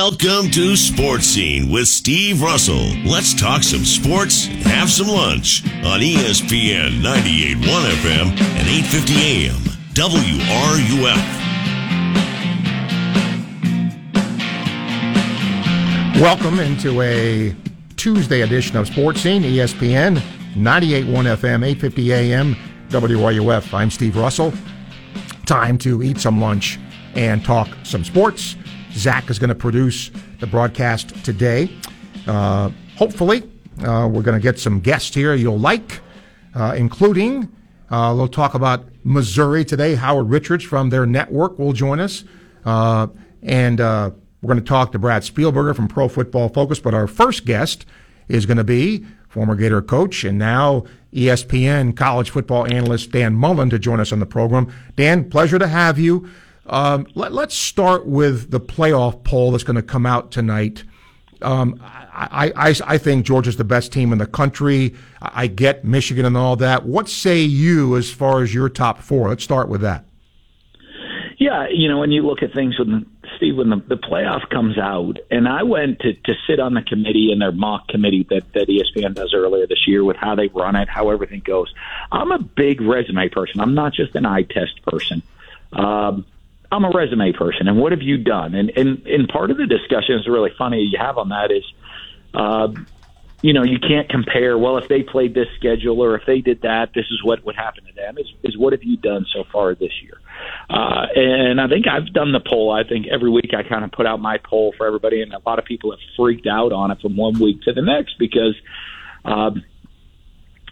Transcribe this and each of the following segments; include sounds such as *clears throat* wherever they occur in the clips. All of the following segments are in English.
Welcome to Sports Scene with Steve Russell. Let's talk some sports have some lunch on ESPN 98.1 FM and 8:50 AM WRUF. Welcome into a Tuesday edition of Sports Scene, ESPN 98.1 FM, 8:50 AM WRUF. I'm Steve Russell. Time to eat some lunch and talk some sports. Zach is going to produce the broadcast today. Uh, hopefully, uh, we're going to get some guests here you'll like, uh, including uh, we'll talk about Missouri today. Howard Richards from their network will join us, uh, and uh, we're going to talk to Brad Spielberger from Pro Football Focus. But our first guest is going to be former Gator coach and now ESPN college football analyst Dan Mullen to join us on the program. Dan, pleasure to have you. Um, let, us start with the playoff poll that's going to come out tonight. Um, I, I, I think Georgia's the best team in the country. I get Michigan and all that. What say you as far as your top four? Let's start with that. Yeah, you know, when you look at things when Steve, when the, the playoff comes out, and I went to, to sit on the committee in their mock committee that, that ESPN does earlier this year with how they run it, how everything goes. I'm a big resume person. I'm not just an eye test person. Um, I'm a resume person, and what have you done? And and and part of the discussion is really funny you have on that is, uh, you know, you can't compare. Well, if they played this schedule or if they did that, this is what would happen to them. Is is what have you done so far this year? Uh, and I think I've done the poll. I think every week I kind of put out my poll for everybody, and a lot of people have freaked out on it from one week to the next because. Um,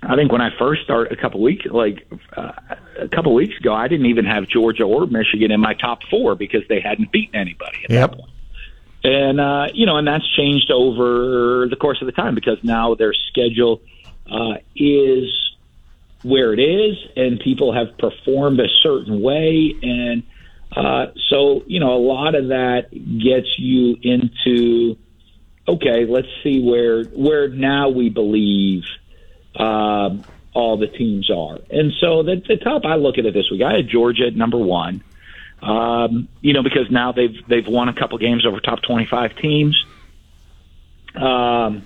I think when I first started a couple weeks, like uh, a couple weeks ago, I didn't even have Georgia or Michigan in my top four because they hadn't beaten anybody at yep. that point. And uh, you know, and that's changed over the course of the time because now their schedule uh, is where it is, and people have performed a certain way, and uh, so you know, a lot of that gets you into okay. Let's see where where now we believe um, all the teams are. And so the, the top, I look at it this week. I had Georgia at number one. Um, you know, because now they've they've won a couple games over top twenty-five teams. Um,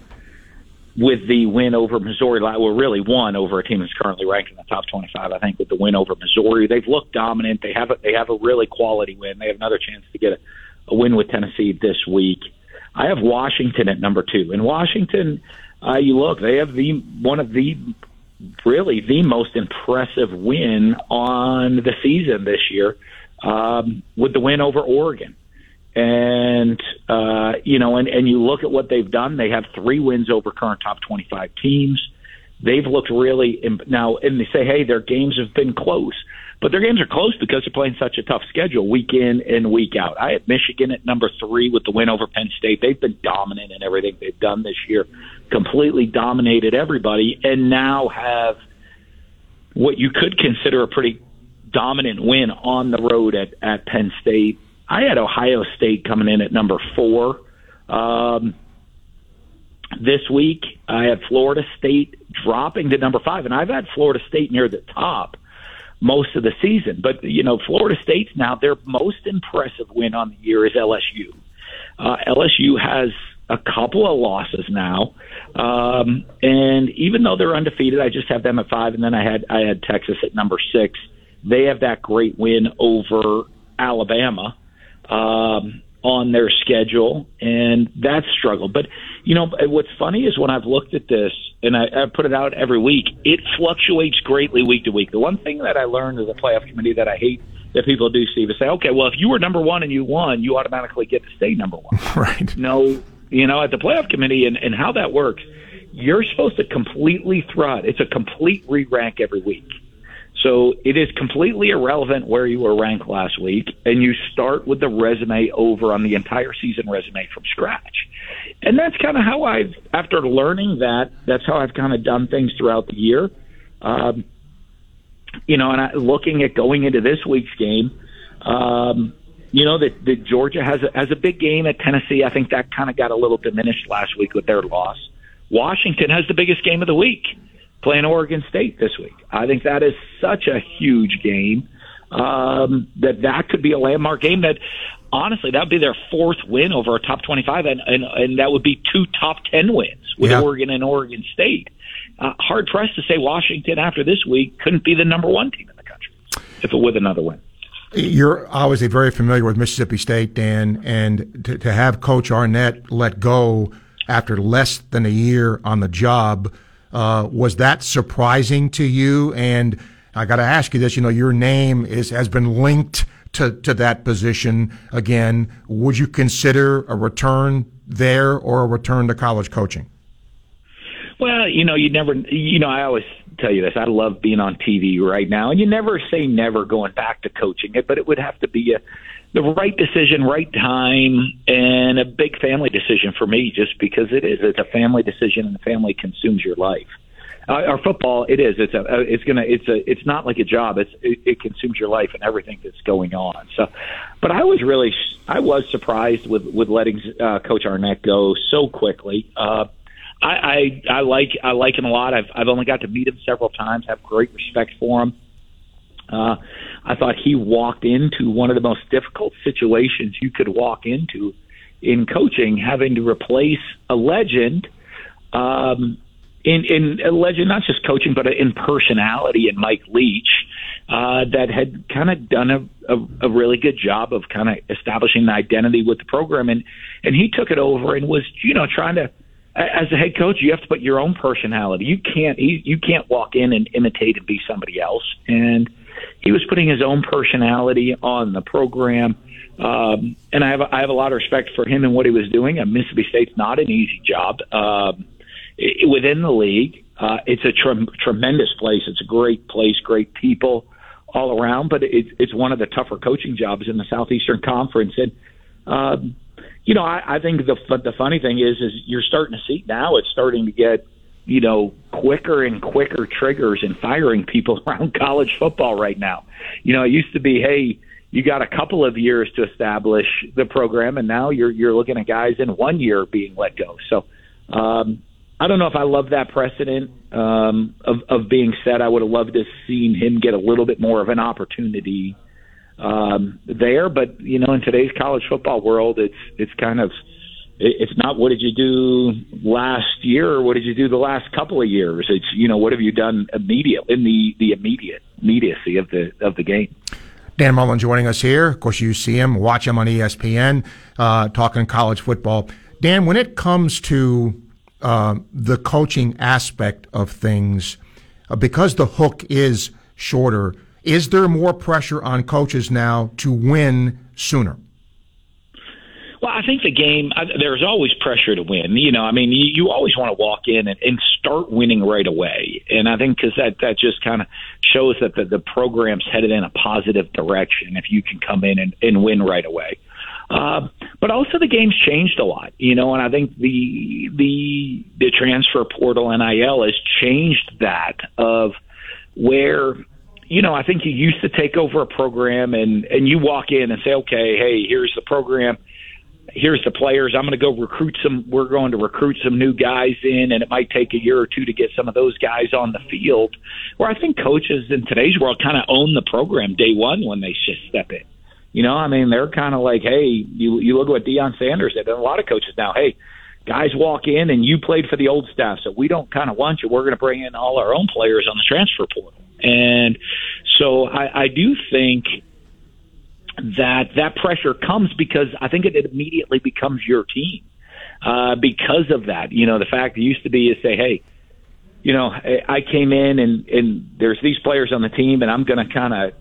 with the win over Missouri, well, really won over a team that's currently ranked in the top 25. I think with the win over Missouri, they've looked dominant. They have a, they have a really quality win. They have another chance to get a, a win with Tennessee this week. I have Washington at number two, and Washington uh, you look, they have the one of the really the most impressive win on the season this year um, with the win over Oregon. And uh, you know, and, and you look at what they've done. They have three wins over current top twenty-five teams. They've looked really imp- now, and they say, hey, their games have been close. But their games are close because they're playing such a tough schedule week in and week out. I had Michigan at number three with the win over Penn State. They've been dominant in everything they've done this year, completely dominated everybody, and now have what you could consider a pretty dominant win on the road at, at Penn State. I had Ohio State coming in at number four. Um, this week, I had Florida State dropping to number five, and I've had Florida State near the top most of the season. But you know, Florida State's now their most impressive win on the year is LSU. Uh, LSU has a couple of losses now, um, and even though they're undefeated, I just have them at five, and then I had I had Texas at number six. They have that great win over Alabama. Um, on their schedule, and that's struggled. But you know, what's funny is when I've looked at this, and I, I put it out every week, it fluctuates greatly week to week. The one thing that I learned as a playoff committee that I hate that people do, Steve, is say, okay, well, if you were number one and you won, you automatically get to stay number one. *laughs* Right. No, you know, at the playoff committee and, and how that works, you're supposed to completely throw it. It's a complete re rank every week. So it is completely irrelevant where you were ranked last week, and you start with the resume over on the entire season resume from scratch. And that's kind of how I've, after learning that, that's how I've kind of done things throughout the year. Um, you know, and I, looking at going into this week's game, um, you know that, that Georgia has a, has a big game at Tennessee. I think that kind of got a little diminished last week with their loss. Washington has the biggest game of the week playing Oregon State this week. I think that is such a huge game um, that that could be a landmark game that honestly, that would be their fourth win over a top 25, and, and, and that would be two top 10 wins with yeah. Oregon and Oregon State. Uh, hard pressed to say Washington after this week couldn't be the number one team in the country if it with another win. You're obviously very familiar with Mississippi State, Dan, and to, to have Coach Arnett let go after less than a year on the job, uh, was that surprising to you? And I got to ask you this: you know, your name is has been linked to to that position again. Would you consider a return there or a return to college coaching? Well, you know, you never, you know, I always tell you this. I love being on TV right now, and you never say never going back to coaching it, but it would have to be a the right decision, right time, and a big family decision for me, just because it is. It's a family decision, and the family consumes your life. Uh, our football, it is. It's a. Uh, it's gonna. It's a. It's not like a job. It's. It, it consumes your life and everything that's going on. So, but I was really. I was surprised with with letting uh, Coach Arnett go so quickly. Uh, I, I I like I like him a lot. I've I've only got to meet him several times. Have great respect for him. Uh, I thought he walked into one of the most difficult situations you could walk into in coaching, having to replace a legend. Um, in in a legend, not just coaching, but in personality, and Mike Leach, uh, that had kind of done a, a, a really good job of kind of establishing the identity with the program, and and he took it over and was you know trying to as a head coach, you have to put your own personality. You can't you can't walk in and imitate and be somebody else. And he was putting his own personality on the program. Um, and I have I have a lot of respect for him and what he was doing. And Mississippi State's not an easy job um, it, within the league. Uh, it's a tre- tremendous place. It's a great place, great people all around. But it's it's one of the tougher coaching jobs in the Southeastern Conference. And um, you know, I, I think the the funny thing is, is you're starting to see now it's starting to get, you know, quicker and quicker triggers and firing people *laughs* around college football right now. You know, it used to be, hey, you got a couple of years to establish the program, and now you're you're looking at guys in one year being let go. So, um, I don't know if I love that precedent um, of of being said. I would have loved to have seen him get a little bit more of an opportunity um, there. But you know, in today's college football world, it's it's kind of it's not what did you do last year or what did you do the last couple of years. It's you know what have you done immediate in the the immediate immediacy of the of the game. Dan Mullen joining us here. Of course, you see him, watch him on ESPN, uh, talking college football. Dan, when it comes to uh, the coaching aspect of things, uh, because the hook is shorter, is there more pressure on coaches now to win sooner? Well, I think the game, there's always pressure to win. You know, I mean, you, you always want to walk in and, and start winning right away. And I think because that, that just kind of shows that the, the program's headed in a positive direction if you can come in and, and win right away. Uh, but also the game's changed a lot, you know, and I think the the the transfer portal NIL has changed that of where you know, I think you used to take over a program and and you walk in and say, okay, hey, here's the program, here's the players. I'm going to go recruit some. We're going to recruit some new guys in, and it might take a year or two to get some of those guys on the field. Where I think coaches in today's world kind of own the program day one when they just step in. You know, I mean, they're kind of like, hey, you you look at what Deion Sanders did. And a lot of coaches now, hey, guys walk in and you played for the old staff, so we don't kind of want you. We're going to bring in all our own players on the transfer portal. And so I, I do think that that pressure comes because I think it immediately becomes your team. Uh, because of that, you know, the fact it used to be is say, hey, you know, I came in and and there's these players on the team, and I'm going to kind of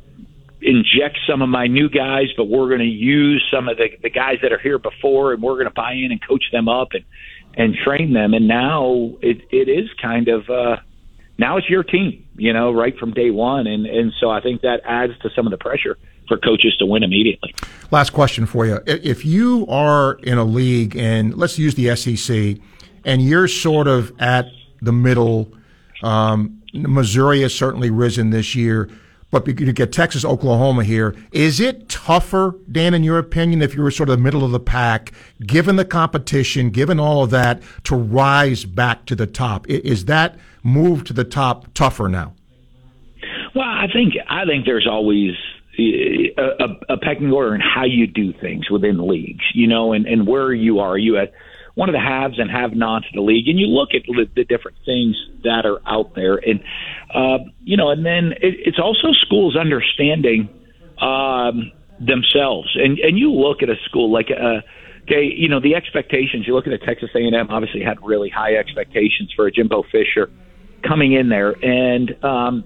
inject some of my new guys, but we're going to use some of the the guys that are here before, and we're going to buy in and coach them up and and train them. And now it it is kind of uh, now it's your team, you know, right from day one. And, and so I think that adds to some of the pressure for coaches to win immediately. Last question for you. If you are in a league, and let's use the SEC, and you're sort of at the middle, um, Missouri has certainly risen this year. But you get Texas, Oklahoma here. Is it tougher, Dan, in your opinion, if you were sort of the middle of the pack, given the competition, given all of that, to rise back to the top? Is that move to the top tougher now? Well, I think I think there's always a, a, a pecking order in how you do things within leagues, you know, and, and where you are. Are you at one of the haves and have-nots of the league, and you look at the different things that are out there, and uh, you know, and then it, it's also schools understanding um, themselves, and and you look at a school like a. Uh, okay, you know the expectations. You look at a Texas A&M, obviously had really high expectations for a Jimbo Fisher coming in there, and um,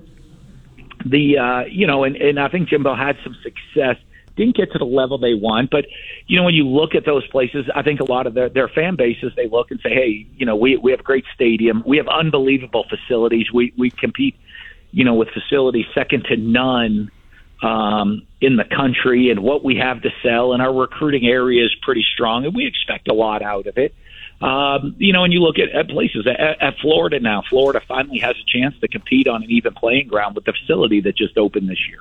the uh, you know, and, and I think Jimbo had some success. Didn't get to the level they want, but you know, when you look at those places, I think a lot of their, their fan bases they look and say, "Hey, you know, we we have a great stadium, we have unbelievable facilities, we we compete, you know, with facilities second to none." um, in the country and what we have to sell, and our recruiting area is pretty strong, and we expect a lot out of it. Um, you know, and you look at, at places at, at Florida now. Florida finally has a chance to compete on an even playing ground with the facility that just opened this year.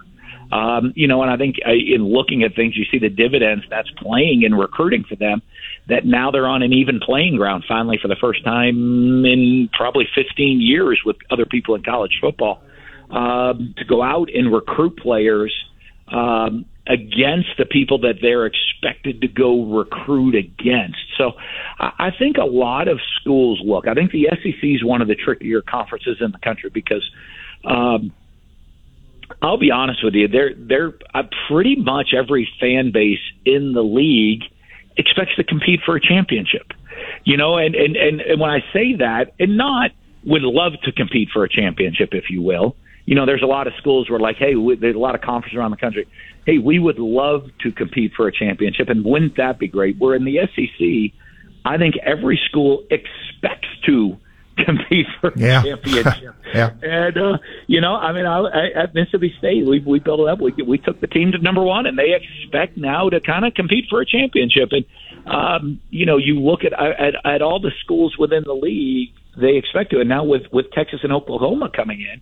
Um, you know, and I think in looking at things, you see the dividends that's playing in recruiting for them. That now they're on an even playing ground finally for the first time in probably 15 years with other people in college football um, to go out and recruit players um, against the people that they're expected to go recruit against. So I think a lot of schools look. I think the SEC is one of the trickier conferences in the country because. Um, I'll be honest with you. They're they're uh, pretty much every fan base in the league expects to compete for a championship. You know, and and and, and when I say that, and not would love to compete for a championship, if you will, you know, there's a lot of schools where like, hey, we, there's a lot of conferences around the country. Hey, we would love to compete for a championship, and wouldn't that be great? We're in the SEC. I think every school expects to *laughs* compete for yeah. a championship. *laughs* yeah. And uh, you know, I mean, I, I, at Mississippi State, we we built it up. We we took the team to number one, and they expect now to kind of compete for a championship. And um, you know, you look at, at at all the schools within the league, they expect to. And now with with Texas and Oklahoma coming in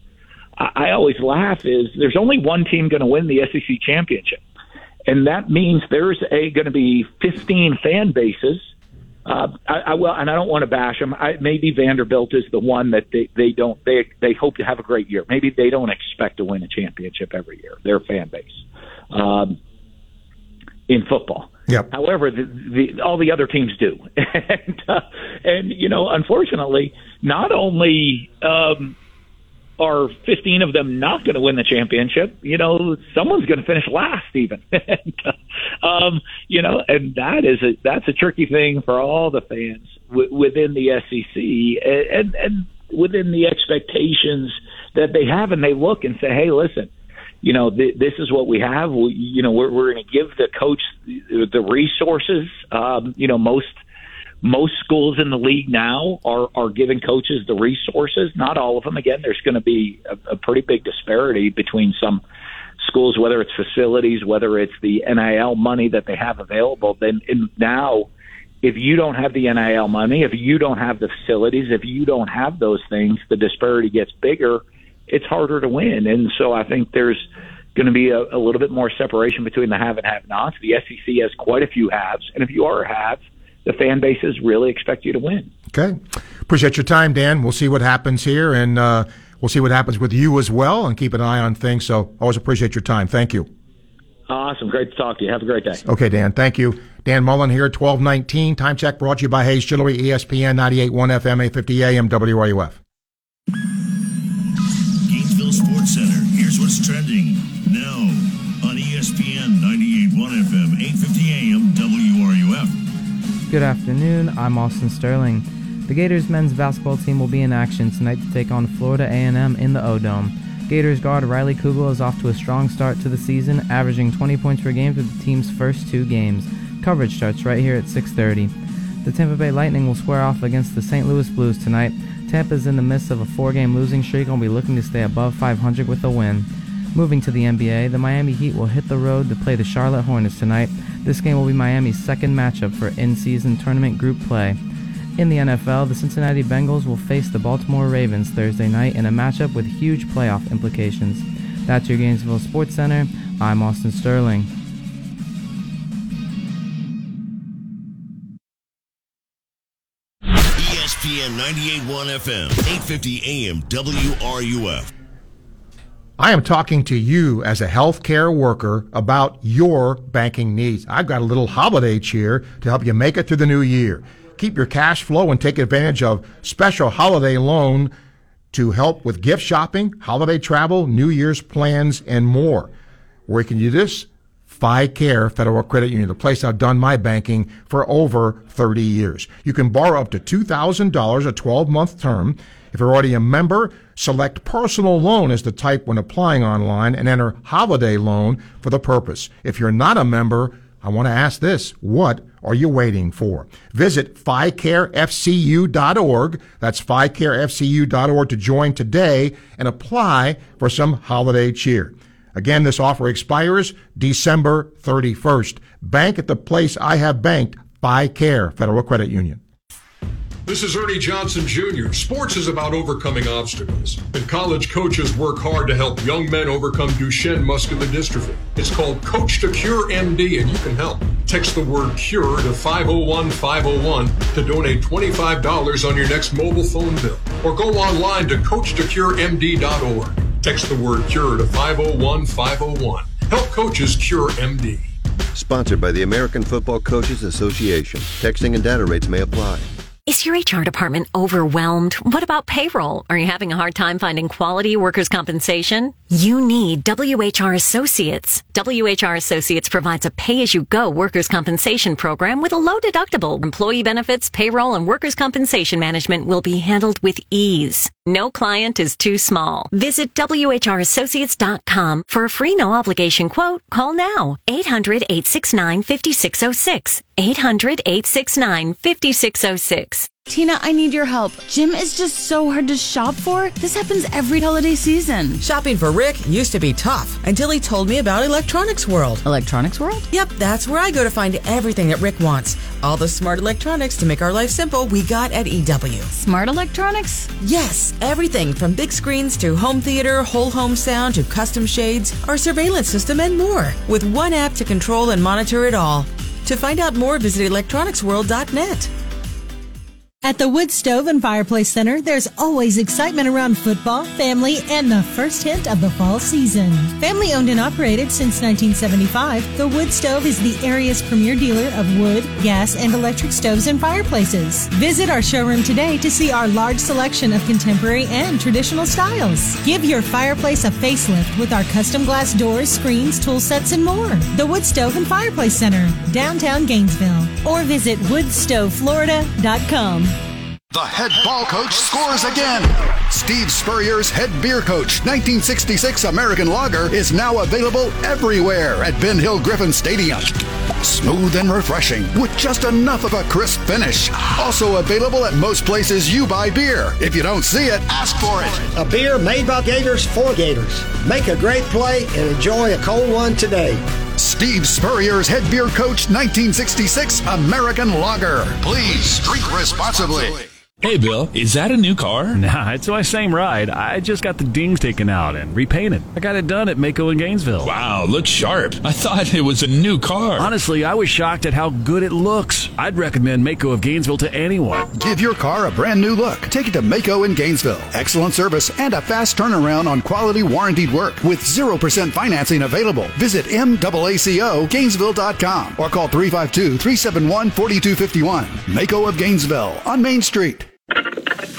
I always laugh is there's only one team going to win the SEC championship, and that means there's a going to be 15 fan bases. Uh, I, I well, and I don't want to bash them. I, maybe Vanderbilt is the one that they they don't they they hope to have a great year. Maybe they don't expect to win a championship every year. Their fan base um, in football. Yep. However, the, the, all the other teams do, *laughs* and uh, and you know, unfortunately, not only um, are 15 of them not going to win the championship, you know, someone's going to finish last even. *laughs* um, you know, and that is a, that's a tricky thing for all the fans w- within the SEC and, and and within the expectations that they have. And they look and say, hey, listen, you know, th- this is what we have. We, you know, we're, we're going to give the coach the, the resources. Um, you know, most – most schools in the league now are are giving coaches the resources. Not all of them. Again, there's going to be a, a pretty big disparity between some schools, whether it's facilities, whether it's the NIL money that they have available. Then and now, if you don't have the NIL money, if you don't have the facilities, if you don't have those things, the disparity gets bigger. It's harder to win, and so I think there's going to be a, a little bit more separation between the have and have nots. The SEC has quite a few haves, and if you are a have the fan bases really expect you to win. Okay. Appreciate your time, Dan. We'll see what happens here, and uh, we'll see what happens with you as well, and keep an eye on things. So always appreciate your time. Thank you. Awesome. Great to talk to you. Have a great day. Okay, Dan. Thank you. Dan Mullen here, 1219. Time check brought to you by Hayes Jewelry, ESPN 98.1 FM, 850 AM, WRUF. Gainesville Sports Center. Here's what's trending now on ESPN 98.1 FM, 850 AM, WRUF. Good afternoon. I'm Austin Sterling. The Gators men's basketball team will be in action tonight to take on Florida A&M in the O-Dome. Gators guard Riley Kugel is off to a strong start to the season, averaging 20 points per game for the team's first two games. Coverage starts right here at 6:30. The Tampa Bay Lightning will square off against the St. Louis Blues tonight. Tampa is in the midst of a four-game losing streak and will be looking to stay above 500 with a win. Moving to the NBA, the Miami Heat will hit the road to play the Charlotte Hornets tonight. This game will be Miami's second matchup for in season tournament group play. In the NFL, the Cincinnati Bengals will face the Baltimore Ravens Thursday night in a matchup with huge playoff implications. That's your Gainesville Sports Center. I'm Austin Sterling. ESPN 98.1 FM, 850 AM, WRUF. I am talking to you as a healthcare worker about your banking needs. I've got a little holiday cheer to help you make it through the new year. Keep your cash flow and take advantage of special holiday loan to help with gift shopping, holiday travel, New Year's plans, and more. Where can you do this? FiCare Federal Credit Union, the place I've done my banking for over 30 years. You can borrow up to $2,000 a 12 month term. If you're already a member, select personal loan as the type when applying online and enter holiday loan for the purpose. If you're not a member, I want to ask this. What are you waiting for? Visit FICAREFCU.org. That's FICAREFCU.org to join today and apply for some holiday cheer. Again, this offer expires December 31st. Bank at the place I have banked, FiCare Federal Credit Union. This is Ernie Johnson Jr. Sports is about overcoming obstacles, and college coaches work hard to help young men overcome Duchenne muscular dystrophy. It's called Coach to Cure MD, and you can help. Text the word CURE to 501 501 to donate $25 on your next mobile phone bill, or go online to CoachToCureMD.org. Text the word CURE to 501 501. Help coaches cure MD. Sponsored by the American Football Coaches Association. Texting and data rates may apply. Is your HR department overwhelmed? What about payroll? Are you having a hard time finding quality workers' compensation? You need WHR Associates. WHR Associates provides a pay-as-you-go workers' compensation program with a low deductible. Employee benefits, payroll, and workers' compensation management will be handled with ease. No client is too small. Visit WHRassociates.com for a free no obligation quote. Call now. 800-869-5606. 800-869-5606. Tina, I need your help. Jim is just so hard to shop for. This happens every holiday season. Shopping for Rick used to be tough until he told me about Electronics World. Electronics World? Yep, that's where I go to find everything that Rick wants. All the smart electronics to make our life simple we got at EW. Smart electronics? Yes, everything from big screens to home theater, whole home sound to custom shades, our surveillance system, and more. With one app to control and monitor it all. To find out more, visit electronicsworld.net. At the Wood Stove and Fireplace Center, there's always excitement around football, family, and the first hint of the fall season. Family owned and operated since 1975, the Wood Stove is the area's premier dealer of wood, gas, and electric stoves and fireplaces. Visit our showroom today to see our large selection of contemporary and traditional styles. Give your fireplace a facelift with our custom glass doors, screens, tool sets, and more. The Wood Stove and Fireplace Center, downtown Gainesville, or visit woodstoveflorida.com. The head ball coach scores again. Steve Spurrier's head beer coach 1966 American Lager is now available everywhere at Ben Hill Griffin Stadium. Smooth and refreshing with just enough of a crisp finish. Also available at most places you buy beer. If you don't see it, ask for it. A beer made by Gators for Gators. Make a great play and enjoy a cold one today. Steve Spurrier's head beer coach 1966 American Lager. Please drink responsibly. Hey, Bill, is that a new car? *laughs* Nah, it's my same ride. I just got the dings taken out and repainted. I got it done at Maaco in Gainesville. Wow, looks sharp. I thought it was a new car. Honestly, I was shocked at how good it looks. I'd recommend Maaco of Gainesville to anyone. Give your car a brand new look. Take it to Maaco in Gainesville. Excellent service and a fast turnaround on quality warranted work with 0% financing available. Visit MAACO Gainesville.com or call 352 371 4251. Maaco of Gainesville on Main Street.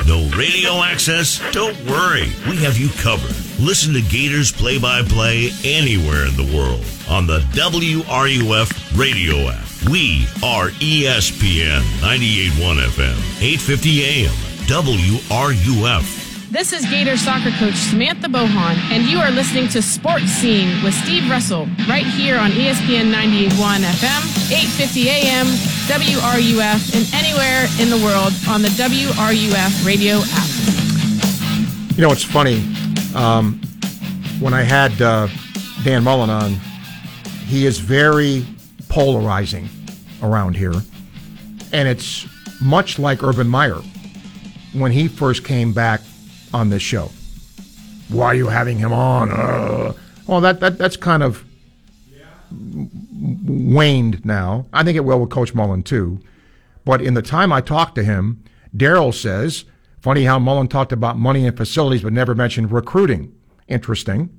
No radio access? Don't worry. We have you covered. Listen to Gators play by play anywhere in the world on the WRUF radio app. We are ESPN 981 FM, 850 AM, WRUF. This is Gator soccer coach Samantha Bohon, and you are listening to Sports Scene with Steve Russell right here on ESPN 98.1 FM, 8:50 AM, WRUF, and anywhere in the world on the WRUF radio app. You know, it's funny. Um, when I had uh, Dan Mullen on, he is very polarizing around here. And it's much like Urban Meyer when he first came back on this show. Why are you having him on? Uh, well, that, that that's kind of waned now. I think it will with Coach Mullen too. But in the time I talked to him, Daryl says, funny how Mullen talked about money and facilities but never mentioned recruiting. Interesting.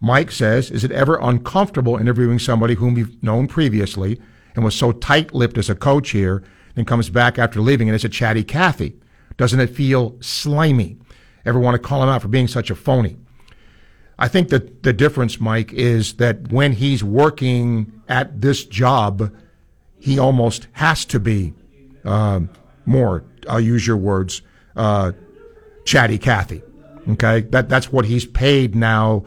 Mike says, is it ever uncomfortable interviewing somebody whom you've known previously and was so tight-lipped as a coach here, then comes back after leaving and is a chatty Cathy? Doesn't it feel slimy? Ever want to call him out for being such a phony? I think that the difference, Mike, is that when he's working at this job, he almost has to be uh, more, I'll use your words, uh, chatty Cathy. Okay? That, that's what he's paid now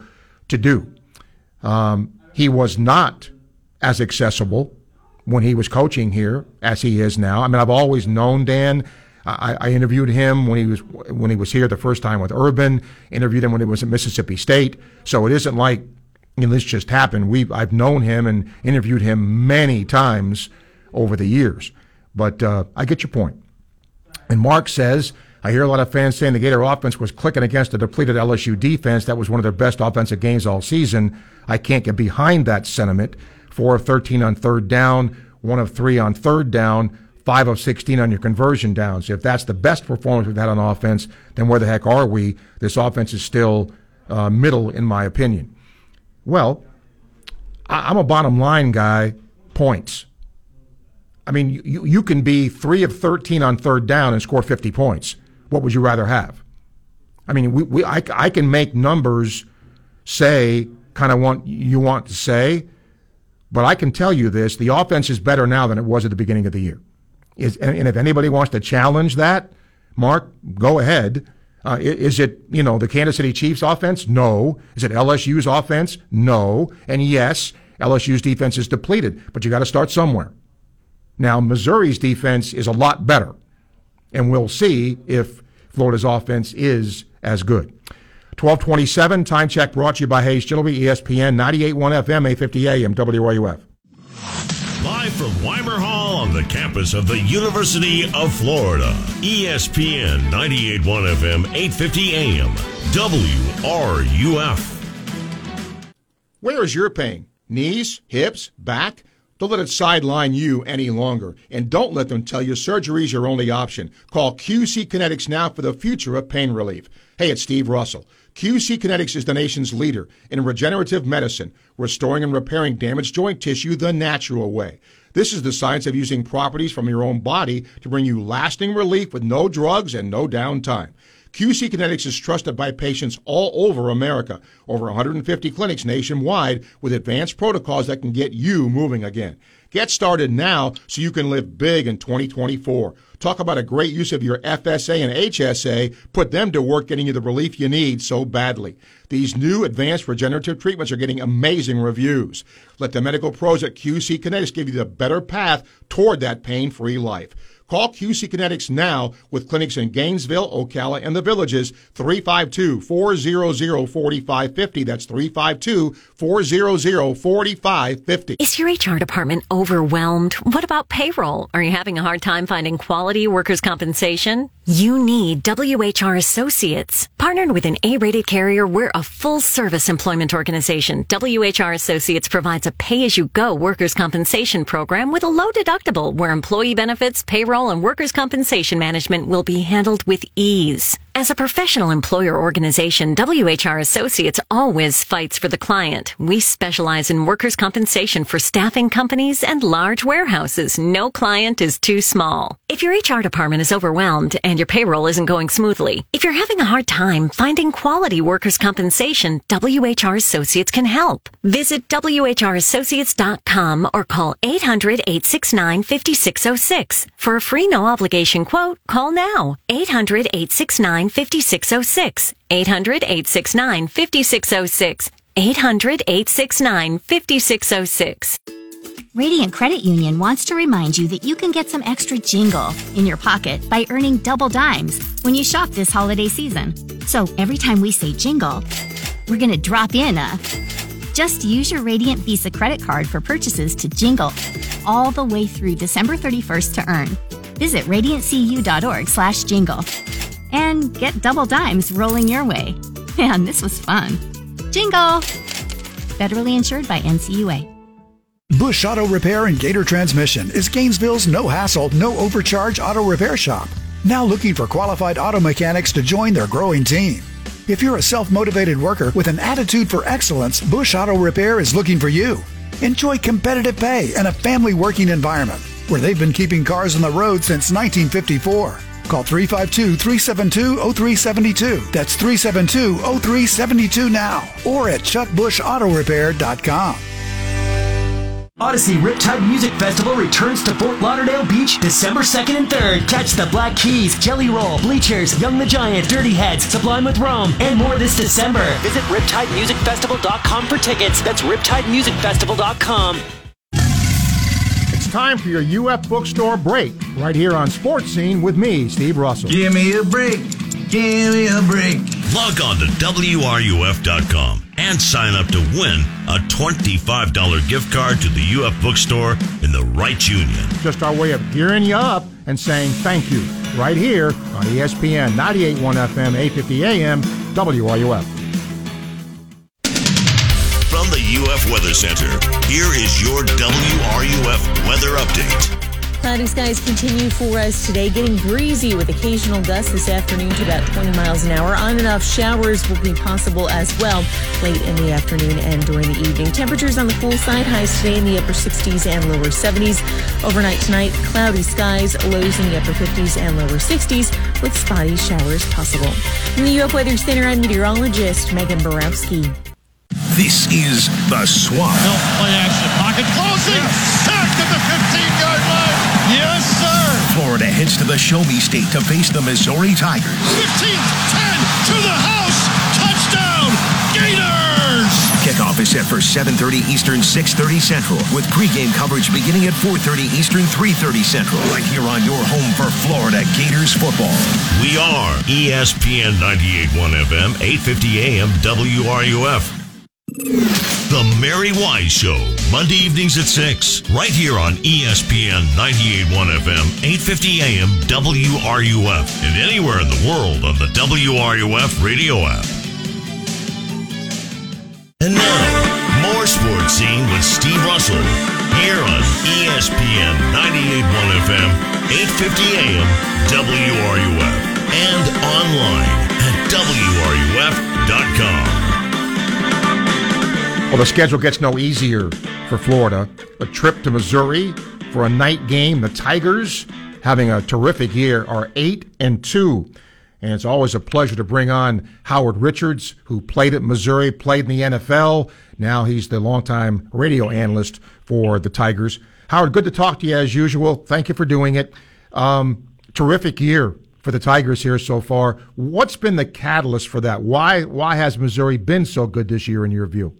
to do. Um, he was not as accessible when he was coaching here as he is now. I mean, I've always known Dan. I, I, interviewed him when he was when he was here the first time with Urban. Interviewed him when he was at Mississippi State. So it isn't like you know, this just happened. We I've known him and interviewed him many times over the years. But uh, I get your point. And Mark says I hear a lot of fans saying the Gator offense was clicking against a depleted LSU defense. That was one of their best offensive games all season. I can't get behind that sentiment. Four of 13 on third down, one of three on third down, five of 16 on your conversion downs. If that's the best performance we've had on offense, then where the heck are we? This offense is still uh, middle, in my opinion. Well, I- I'm a bottom line guy. Points. I mean, you, you can be three of 13 on third down and score 50 points. What would you rather have? I mean, we, we I, I can make numbers say kind of what you want to say, but I can tell you this: the offense is better now than it was at the beginning of the year. Is and if anybody wants to challenge that, Mark, go ahead. Uh, is it you know the Kansas City Chiefs offense? No. Is it LSU's offense? No. And yes, LSU's defense is depleted, but you got to start somewhere. Now Missouri's defense is a lot better, and we'll see if Florida's offense is as good. 1227, time check brought to you by Hayes Jewelry, ESPN 98.1 FM, 850 AM, WRUF. Live from Weimer Hall on the campus of the University of Florida, ESPN 98.1 FM, 850 AM, WRUF. Where is your pain? Knees, hips, back? Don't let it sideline you any longer. And don't let them tell you surgery is your only option. Call QC Kinetics now for the future of pain relief. Hey, it's Steve Russell. QC Kinetics is the nation's leader in regenerative medicine, restoring and repairing damaged joint tissue the natural way. This is the science of using properties from your own body to bring you lasting relief with no drugs and no downtime. QC Kinetics is trusted by patients all over America, over 150 clinics nationwide with advanced protocols that can get you moving again. Get started now so you can live big in 2024. Talk about a great use of your FSA and HSA. Put them to work getting you the relief you need so badly. These new advanced regenerative treatments are getting amazing reviews. Let the medical pros at QC Kinetics give you the better path toward that pain-free life. Call QC Kinetics now with clinics in Gainesville, Ocala, and the Villages 352-400-4550. That's 352-400-4550. Is your HR department overwhelmed? What about payroll? Are you having a hard time finding quality workers' compensation? You need WHR Associates. Partnered with an A-rated carrier, we're a full-service employment organization. WHR Associates provides a pay-as-you-go workers' compensation program with a low deductible where employee benefits, payroll, and workers' compensation management will be handled with ease. As a professional employer organization, WHR Associates always fights for the client. We specialize in workers' compensation for staffing companies and large warehouses. No client is too small. If your HR department is overwhelmed and your payroll isn't going smoothly, if you're having a hard time finding quality workers' compensation, WHR Associates can help. Visit WHRassociates.com or call 800-869-5606. For a free no obligation quote, call now. 800-869 5606. 800 869 5606. 800 869 5606. Radiant Credit Union wants to remind you that you can get some extra jingle in your pocket by earning double dimes when you shop this holiday season. So every time we say jingle, we're going to drop in a. Just use your Radiant Visa credit card for purchases to jingle all the way through December 31st to earn. Visit radiantcu.org slash jingle and get double dimes rolling your way. *laughs* Man, this was fun. Jingle! Federally insured by NCUA. Bush Auto Repair and Gator Transmission is Gainesville's no hassle, no overcharge auto repair shop. Now looking for qualified auto mechanics to join their growing team. If you're a self motivated worker with an attitude for excellence, Bush Auto Repair is looking for you. Enjoy competitive pay and a family working environment where they've been keeping cars on the road since 1954. Call 352 372 0372. That's 372 0372 now or at chuckbushautorepair.com. Audacy Riptide Music Festival returns to Fort Lauderdale Beach December 2nd and 3rd. Catch the Black Keys, Jelly Roll, Bleachers, Young the Giant, Dirty Heads, Sublime with Rome, and more this December. Visit RiptideMusicFestival.com for tickets. That's RiptideMusicFestival.com. It's time for your UF bookstore break right here on Sports Scene with me, Steve Russell. Give me a break. Give me a break. Log on to WRUF.com and sign up to win a $25 gift card to the UF bookstore in the Reitz Union. Just our way of gearing you up and saying thank you right here on ESPN 98.1 FM, 850 AM, WRUF. The Weather Center, here is your WRUF weather update. Cloudy skies continue for us today, getting breezy with occasional gusts this afternoon to about 20 miles an hour. On and off showers will be possible as well late in the afternoon and during the evening. Temperatures on the cool side, highs today in the upper 60s and lower 70s. Overnight tonight, cloudy skies, lows in the upper 50s and lower 60s with spotty showers possible. In the UF Weather Center, I'm meteorologist Megan Borowski. This is the swamp. No play action. Pocket closing. Sacked at the 15 yard line. Yes, sir. Florida heads to the Show Me State to face the Missouri Tigers. 15 10 to the house. Touchdown. Gators. Kickoff is set for 7:30 Eastern, 6:30 Central, with pregame coverage beginning at 4:30 Eastern, 3:30 Central, right here on your home for Florida Gators football. We are ESPN 98.1 FM, 850 AM, WRUF. The Mary Wise Show, Monday evenings at 6, right here on ESPN 98.1 FM, 850 AM, WRUF, and anywhere in the world on the WRUF radio app. And now, more sports scene with Steve Russell, here on ESPN 98.1 FM, 850 AM, WRUF, and online at WRUF.com. Well, the schedule gets no easier for Florida. A trip to Missouri for a night game. The Tigers, having a terrific year, are 8 and 2. And it's always a pleasure to bring on Howard Richards, who played at Missouri, played in the NFL. Now he's the longtime radio analyst for the Tigers. Howard, good to talk to you as usual. Thank you for doing it. Um, terrific year for the Tigers here so far. What's been the catalyst for that? Why why has Missouri been so good this year in your view?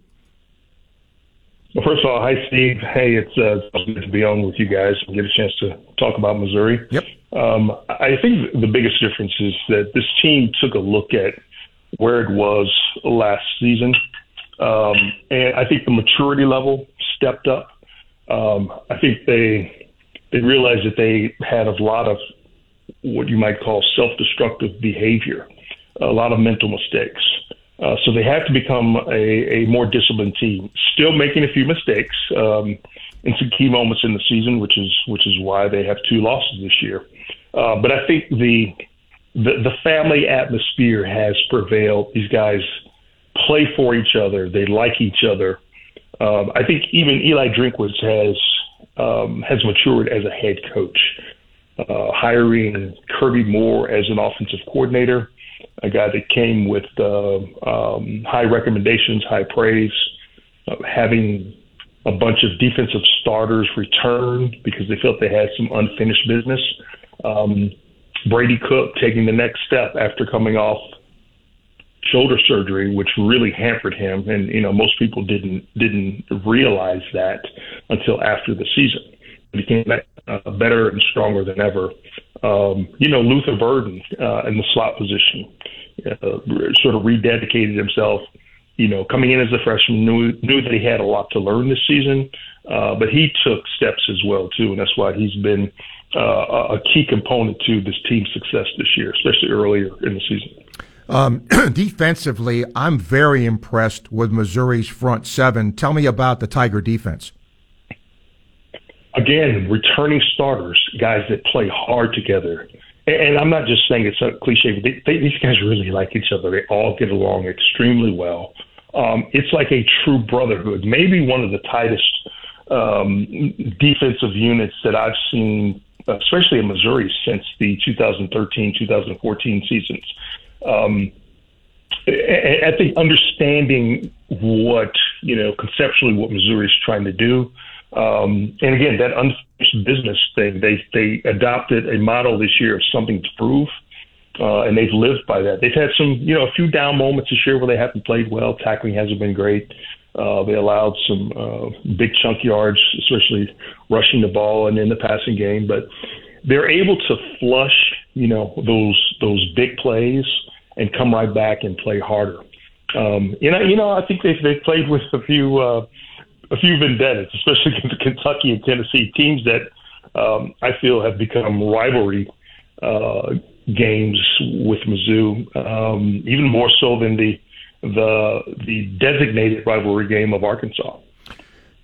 Well, first of all, hi Steve. Hey, it's uh, good to be on with you guys and get a chance to talk about Missouri. Yep. Um, I think the biggest difference is that this team took a look at where it was last season, um, and I think the maturity level stepped up. Um, I think they they realized that they had a lot of what you might call self-destructive behavior, a lot of mental mistakes. Uh, so they have to become a, a more disciplined team. Still making a few mistakes um, in some key moments in the season, which is which is why they have two losses this year. Uh, but I think the, the the family atmosphere has prevailed. These guys play for each other. They like each other. Um, I think even Eli Drinkwitz has um, has matured as a head coach. Uh, hiring Kirby Moore as an offensive coordinator a guy that came with uh, um, high recommendations, high praise, uh, having a bunch of defensive starters return because they felt they had some unfinished business. Um, Brady Cook taking the next step after coming off shoulder surgery, which really hampered him, and you know most people didn't didn't realize that until after the season. He came back uh, better and stronger than ever. Um, you know, Luther Burden uh, in the slot position uh, sort of rededicated himself. You know, coming in as a freshman, knew knew that he had a lot to learn this season, uh, but he took steps as well too, and that's why he's been uh, a key component to this team's success this year, especially earlier in the season. Um, *clears throat* defensively, I'm very impressed with Missouri's front seven. Tell me about the Tiger defense. Again, returning starters, guys that play hard together, and I'm not just saying it's a cliche, but they, they, these guys really like each other. They all get along extremely well. Um, it's like a true brotherhood. Maybe one of the tightest um, defensive units that I've seen, especially in Missouri, since the 2013-2014 seasons. Um, I think understanding what you know conceptually what Missouri is trying to do, um, and again that unfinished business thing. They they adopted a model this year of something to prove, uh, and they've lived by that. They've had some you know a few down moments this year where they haven't played well. Tackling hasn't been great. Uh, they allowed some uh, big chunk yards, especially rushing the ball and in the passing game, but they're able to flush you know those those big plays and come right back and play harder. Um, you know, you know, I think they've they've played with a few uh, a few vendettas, especially against *laughs* Kentucky and Tennessee teams that um, I feel have become rivalry uh, games with Mizzou, um, even more so than the the the designated rivalry game of Arkansas.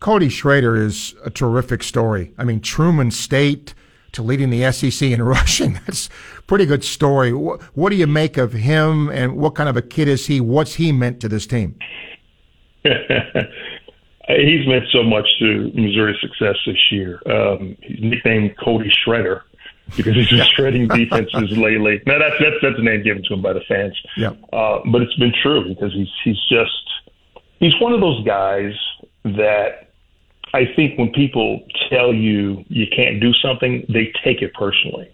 Cody Schrader is a terrific story. I mean, Truman State to leading the SEC in *laughs* rushing. That's a pretty good story. What, what do you make of him and what kind of a kid is he? What's he meant to this team? *laughs* he's meant so much to Missouri's success this year. Um, he's nicknamed Cody Shredder because he's been shredding defenses *laughs* lately. Now that's that's that's a name given to him by the fans. Yeah. Uh, but it's been true because he's he's just he's one of those guys that I think when people tell you you can't do something, they take it personally.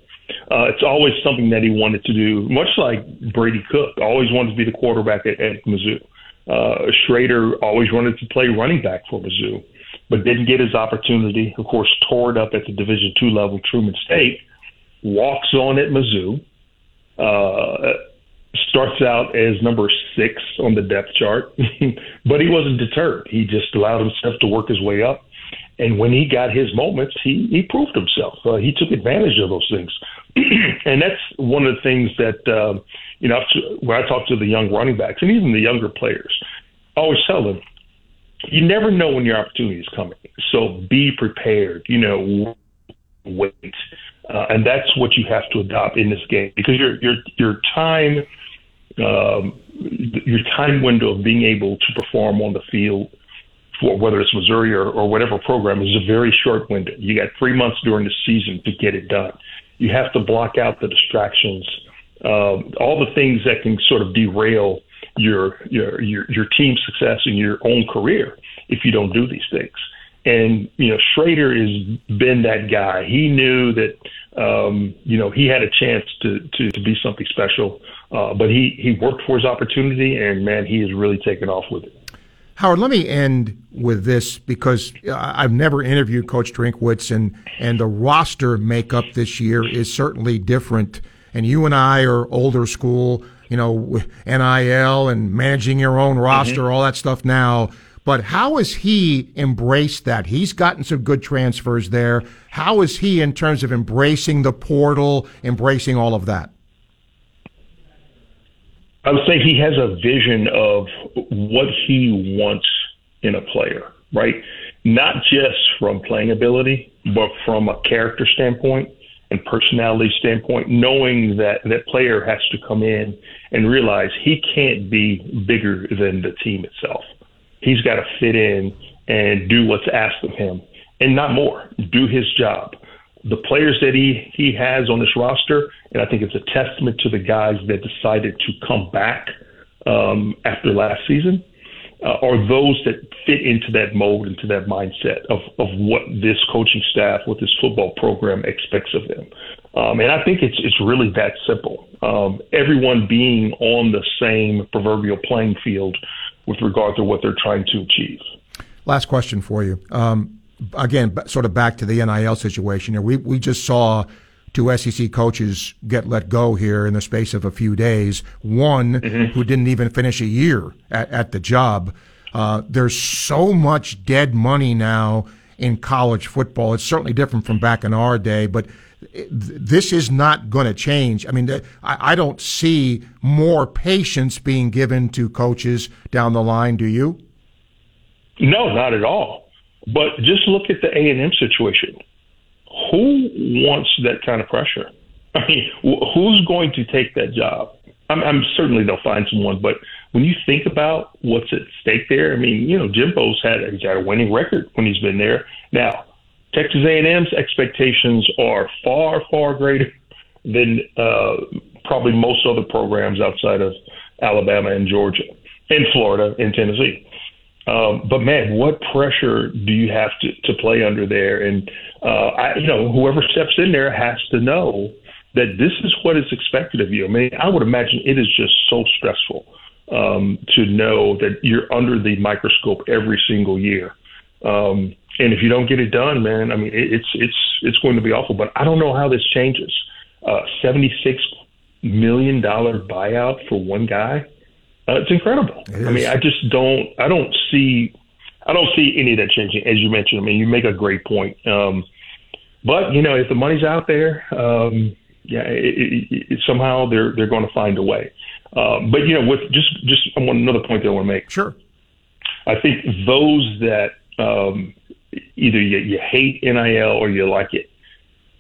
Uh, it's always something that he wanted to do, much like Brady Cook, always wanted to be the quarterback at, at Mizzou. Uh, Schrader always wanted to play running back for Mizzou, but didn't get his opportunity. Of course, tore it up at the Division two level, Truman State. Walks on at Mizzou. Uh, starts out as number six on the depth chart, *laughs* but he wasn't deterred. He just allowed himself to work his way up. And when he got his moments, he, he proved himself. Uh, he took advantage of those things. *clears throat* and that's one of the things that, uh, you know, when I talk to the young running backs and even the younger players, I always tell them, you never know when your opportunity is coming. So be prepared, you know, wait. Uh, and that's what you have to adopt in this game because your, your, your time, um, your time window of being able to perform on the field whether it's Missouri or, or whatever program is a very short window. You got three months during the season to get it done. You have to block out the distractions, um, all the things that can sort of derail your your your, your team's success in your own career if you don't do these things. And you know, Schrader has been that guy. He knew that um, you know he had a chance to to, to be something special, uh, but he he worked for his opportunity, and man, he has really taken off with it. Howard, let me end with this because I've never interviewed Coach Drinkwitz, and, and the roster makeup this year is certainly different. And you and I are older school, you know, NIL and managing your own roster, mm-hmm. all that stuff now. But how has he embraced that? He's gotten some good transfers there. How is he in terms of embracing the portal, embracing all of that? I would say he has a vision of what he wants in a player, right? Not just from playing ability, but from a character standpoint and personality standpoint, knowing that that player has to come in and realize he can't be bigger than the team itself. He's got to fit in and do what's asked of him and not more. Do his job the players that he he has on this roster, and I think it's a testament to the guys that decided to come back um, after last season, uh, are those that fit into that mold, into that mindset of of what this coaching staff, what this football program expects of them. Um, and I think it's it's really that simple. Um, everyone being on the same proverbial playing field with regard to what they're trying to achieve. Last question for you. Um, again, sort of back to the NIL situation. here. We we just saw two SEC coaches get let go here in the space of a few days. One mm-hmm. who didn't even finish a year at, at the job. Uh, there's so much dead money now in college football. It's certainly different from back in our day, but this is not going to change. I mean, I don't see more patience being given to coaches down the line. Do you? No, not at all. But just look at the A and M situation. Who wants that kind of pressure? I mean, who's going to take that job? I'm, I'm certainly they'll find someone, but when you think about what's at stake there, I mean, you know, Jimbo's had he's had a winning record when he's been there. Now, Texas A&M's expectations are far, far greater than uh, probably most other programs outside of Alabama and Georgia, and Florida and Tennessee. Um, but man, what pressure do you have to, to play under there? And uh, I, you know, whoever steps in there has to know that this is what is expected of you. I mean, I would imagine it is just so stressful um, to know that you're under the microscope every single year. Um, and if you don't get it done, man, I mean, it, it's it's it's going to be awful. But I don't know how this changes. Uh, Seventy-six million dollar buyout for one guy. Uh, it's incredible. It I mean, I just don't. I don't see. I don't see any of that changing. As you mentioned, I mean, you make a great point. Um, but you know, if the money's out there, um, yeah, it, it, it, somehow they're they're going to find a way. Um, but you know, with just just I want another point that I want to make. Sure. I think those that um, either you, you hate NIL or you like it,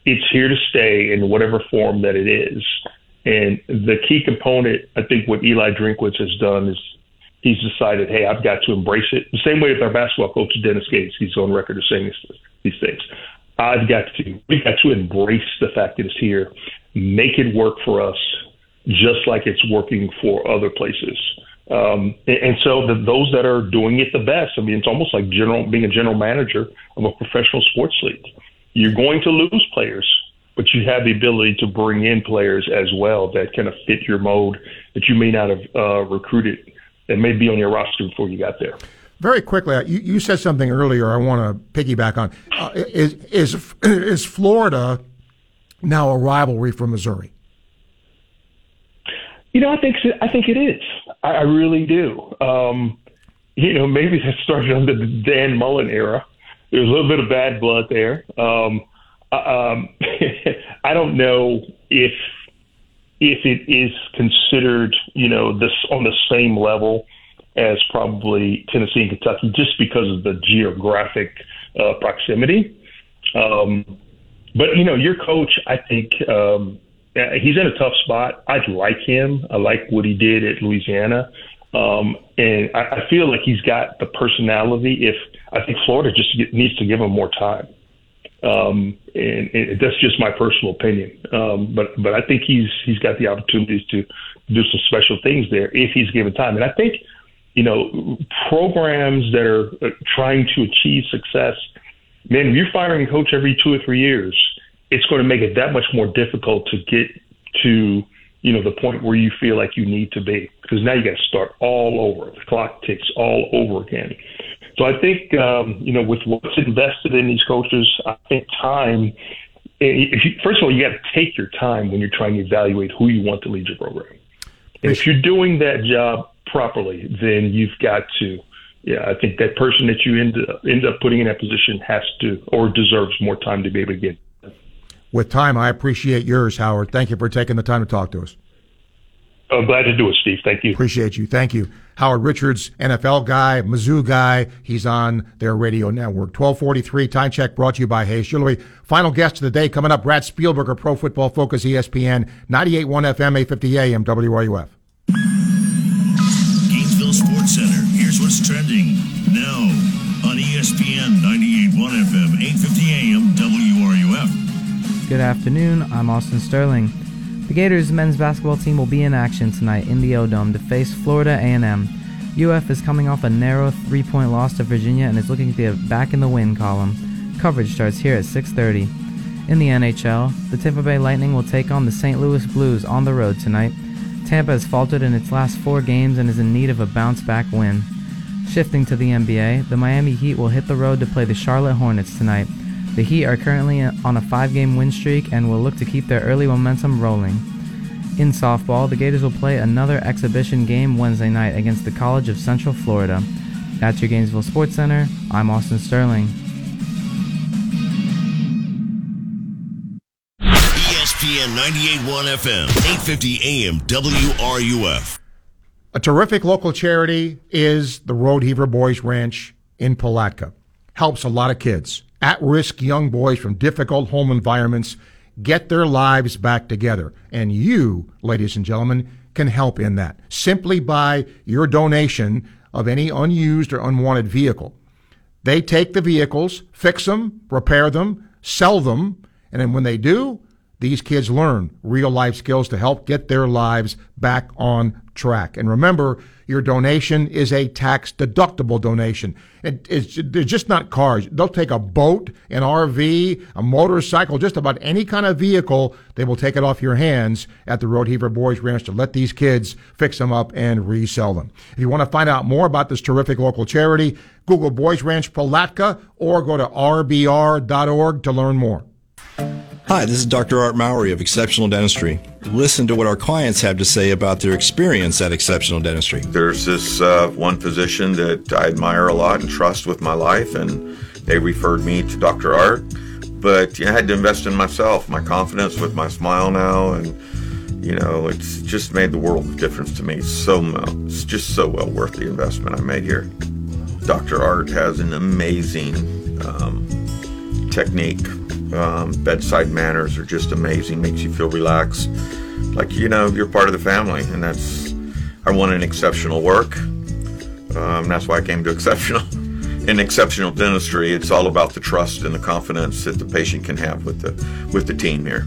it's here to stay in whatever form that it is. And the key component, I think, what Eli Drinkwitz has done is he's decided, hey, I've got to embrace it. The same way with our basketball coach, Dennis Gates, he's on record of saying this, these things. I've got to, we've got to embrace the fact that it's here, make it work for us, just like it's working for other places. Um, and, so the, those that are doing it the best, I mean, it's almost like general being a general manager of a professional sports league. You're going to lose players, but you have the ability to bring in players as well that kind of fit your mode that you may not have uh, recruited that may be on your roster before you got there. Very quickly, you, you said something earlier. I want to piggyback on. Uh, is is *clears throat* is Florida now a rivalry for Missouri? You know, I think I think it is. I, I really do. Um, you know, maybe that started under the Dan Mullen era. There's a little bit of bad blood there. Um, um, *laughs* I don't know if if it is considered, you know, this on the same level as probably Tennessee and Kentucky, just because of the geographic uh, proximity. Um, but you know, your coach, I think um, he's in a tough spot. I like him. I like what he did at Louisiana, um, and I, I feel like he's got the personality. If I think Florida just needs to give him more time, um, and, and that's just my personal opinion. Um, but but I think he's he's got the opportunities to do some special things there if he's given time. And I think you know programs that are uh, trying to achieve success. Man, you're firing a coach every two or three years it's going to make it that much more difficult to get to you know the point where you feel like you need to be because now you got to start all over. The clock ticks all over again. So I think um, you know with what's invested in these coaches, I think time. If you, first of all, you got to take your time when you're trying to evaluate who you want to lead your program. And if you're doing that job properly, then you've got to. Yeah, I think that person that you end up, end up putting in that position has to or deserves more time to be able to get with time. I appreciate yours, Howard. Thank you for taking the time to talk to us. I'm glad to do it, Steve. Thank you. Appreciate you. Thank you. Howard Richards, NFL guy, Mizzou guy. He's on their radio network. 1243 time check brought to you by Hayes Jewelry. Final guest of the day coming up, Brad Spielberger, Pro Football Focus, ESPN, 98.1 FM, 850 AM, WRUF. Gainesville Sports Center. Here's what's trending now on ESPN 98.1 FM, 850 AM, WRUF. Good afternoon. I'm Austin Sterling. The Gators men's basketball team will be in action tonight in the O-Dome to face Florida A&M. UF is coming off a narrow three-point loss to Virginia and is looking to get back in the win column. Coverage starts here at 6:30. In the NHL, the Tampa Bay Lightning will take on the St. Louis Blues on the road tonight. Tampa has faltered in its last four games and is in need of a bounce-back win. Shifting to the NBA, the Miami Heat will hit the road to play the Charlotte Hornets tonight. The Heat are currently on a five game win streak and will look to keep their early momentum rolling. In softball, the Gators will play another exhibition game Wednesday night against the College of Central Florida. At your Gainesville Sports Center, I'm Austin Sterling. ESPN 98.1 FM, 850 AM, WRUF. A terrific local charity is the Rodeheaver Boys Ranch in Palatka. Helps a lot of kids at risk young boys from difficult home environments get their lives back together. And you, ladies and gentlemen, can help in that simply by your donation of any unused or unwanted vehicle. They take the vehicles, fix them, repair them, sell them, and then when they do, these kids learn real life skills to help get their lives back on track. And remember, your donation is a tax deductible donation. It, it's, they're just not cars. They'll take a boat, an RV, a motorcycle, just about any kind of vehicle. They will take it off your hands at the Rodeheaver Boys Ranch to let these kids fix them up and resell them. If you want to find out more about this terrific local charity, Google Boys Ranch Palatka or go to rbr.org to learn more. Hi, this is Dr. Art Mowry of Exceptional Dentistry. Listen to what our clients have to say about their experience at Exceptional Dentistry. There's this uh, one physician that I admire a lot and trust with my life, and they referred me to Dr. Art. But I had to invest in myself, my confidence with my smile now, and you know, it's just made the world of difference to me. So it's just so well worth the investment I made here. Dr. Art has an amazing um, technique um, bedside manners are just amazing. Makes you feel relaxed, like you know you're part of the family, and that's I wanted exceptional work. Um, that's why I came to exceptional. *laughs* In exceptional dentistry, it's all about the trust and the confidence that the patient can have with the with the team here.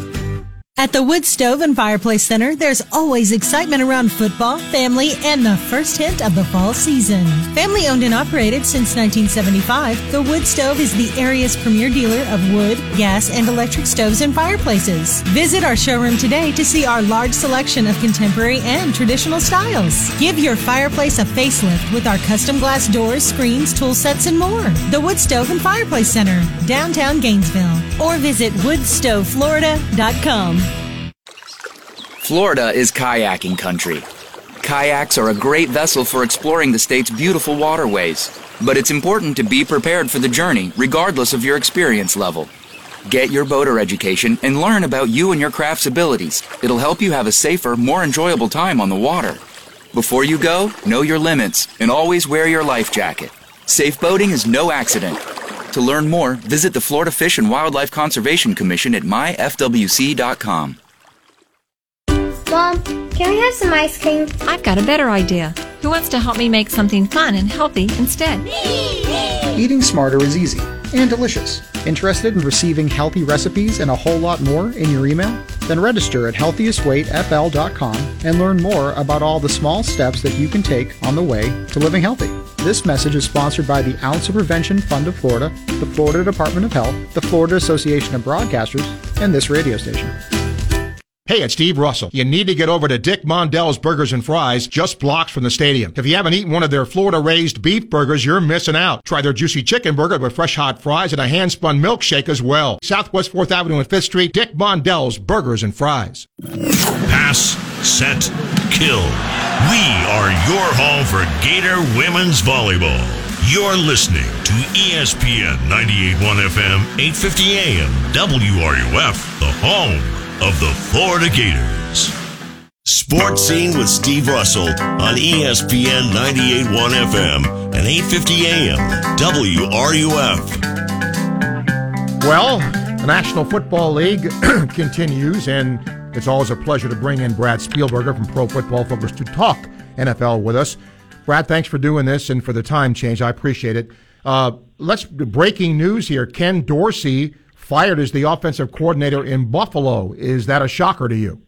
At the Wood Stove and Fireplace Center, there's always excitement around football, family, and the first hint of the fall season. Family owned and operated since 1975, the Wood Stove is the area's premier dealer of wood, gas, and electric stoves and fireplaces. Visit our showroom today to see our large selection of contemporary and traditional styles. Give your fireplace a facelift with our custom glass doors, screens, tool sets, and more. The Wood Stove and Fireplace Center, downtown Gainesville. Or visit woodstoveflorida.com. Florida is kayaking country. Kayaks are a great vessel for exploring the state's beautiful waterways, but it's important to be prepared for the journey regardless of your experience level. Get your boater education and learn about you and your craft's abilities. It'll help you have a safer, more enjoyable time on the water. Before you go, know your limits and always wear your life jacket. Safe boating is no accident. To learn more, visit the Florida Fish and Wildlife Conservation Commission at myfwc.com. Mom, can we have some ice cream? I've got a better idea. Who wants to help me make something fun and healthy instead? Eating smarter is easy and delicious. Interested in receiving healthy recipes and a whole lot more in your email? Then register at healthiestweightfl.com and learn more about all the small steps that you can take on the way to living healthy. This message is sponsored by the Ounce of Prevention Fund of Florida, the Florida Department of Health, the Florida Association of Broadcasters, and this radio station. Hey, it's Steve Russell. You need to get over to Dick Mondell's Burgers and Fries, just blocks from the stadium. If you haven't eaten one of their Florida raised beef burgers, you're missing out. Try their juicy chicken burger with fresh hot fries and a hand spun milkshake as well. Southwest 4th Avenue and 5th Street, Dick Mondell's Burgers and Fries. Pass, set, kill. We are your home for Gator Women's Volleyball. You're listening to ESPN 98.1 FM, 850 AM, WRUF, the home of the Florida Gators. Sports Scene with Steve Russell on ESPN 98.1 FM and 850 AM WRUF. Well, the National Football League *clears throat* continues, and it's always a pleasure to bring in Brad Spielberger from Pro Football Focus to talk NFL with us. Brad, thanks for doing this and for the time change. I appreciate it. Uh, let's breaking news here. Ken Dorsey fired as the offensive coordinator in Buffalo. Is that a shocker to you?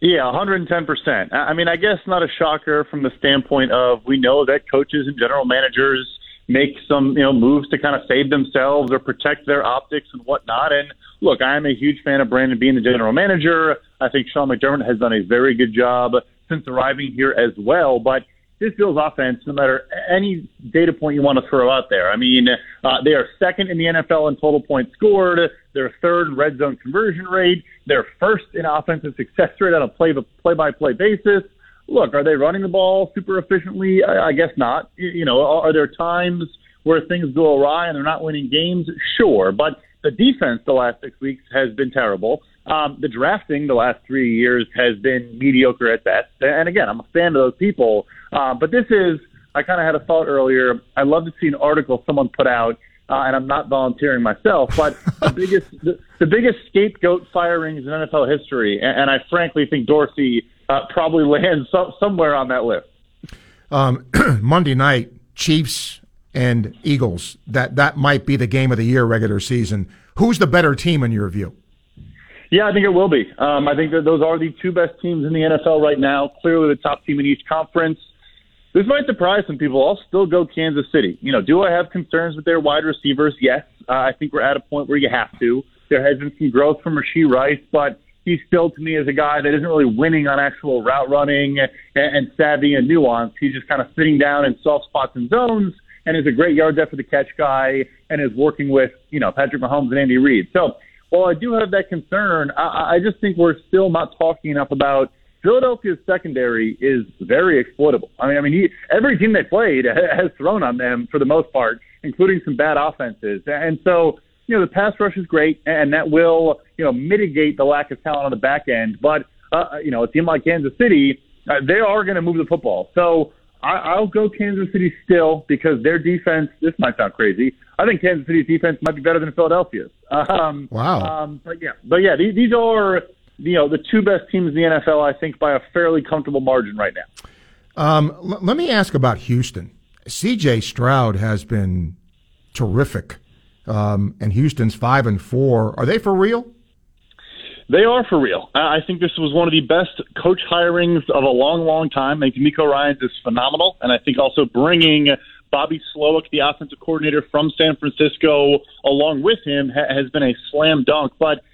Yeah, 110%. I mean, I guess not a shocker from the standpoint of we know that coaches and general managers make some, you know, moves to kind of save themselves or protect their optics and whatnot. And look, I am a huge fan of Brandon Beane the general manager. I think Sean McDermott has done a very good job since arriving here as well. But this Bills offense, no matter any data point you want to throw out there, I mean, uh, they are second in the NFL in total points scored. They're third in red zone conversion rate. They're first in offensive success rate on a play by play basis. Look, are they running the ball super efficiently? I, I guess not. You know, are there times where things go awry and they're not winning games? Sure, but the defense the last six weeks has been terrible. Um, the drafting the last three years has been mediocre at best. And again, I'm a fan of those people. Uh, but this is, I kind of had a thought earlier. I love to see an article someone put out, uh, and I'm not volunteering myself, but the *laughs* biggest, the, the biggest scapegoat firings in NFL history. And, and I frankly think Dorsey uh, probably *laughs* lands so, somewhere on that list. Um, *clears throat* Monday night, Chiefs and Eagles. That that might be the game of the year regular season. Who's the better team in your view? Yeah, I think it will be. Um, I think that those are the two best teams in the NFL right now. Clearly, the top team in each conference. This might surprise some people. I'll still go Kansas City. You know, do I have concerns with their wide receivers? Yes. Uh, I think we're at a point where you have to. There has been some growth from Rashee Rice, but he still, to me, is a guy that isn't really winning on actual route running and, and savvy and nuance. He's just kind of sitting down in soft spots and zones and is a great yards after the catch guy and is working with, you know, Patrick Mahomes and Andy Reid. So while I do have that concern, I, I just think we're still not talking enough about Philadelphia's secondary is very exploitable. I mean, I mean, he, every team they played *laughs* has thrown on them for the most part, including some bad offenses. And so, you know, the pass rush is great, and that will, you know, mitigate the lack of talent on the back end. But, uh, you know, a team like Kansas City, uh, they are going to move the football. So I, I'll go Kansas City still because their defense. This might sound crazy. I think Kansas City's defense might be better than Philadelphia's. *laughs* Um, wow. Um, but yeah, but yeah, these, these are you know the two best teams in the NFL. I think by a fairly comfortable margin right now. Um, l- let me ask about Houston. C.J. Stroud has been terrific, um, and Houston's five and four. Are they for real? They are for real. I think this was one of the best coach hirings of a long, long time. I think Miko Ryans is phenomenal, and I think also bringing Bobby Slowik, the offensive coordinator from San Francisco, along with him ha- has been a slam dunk. But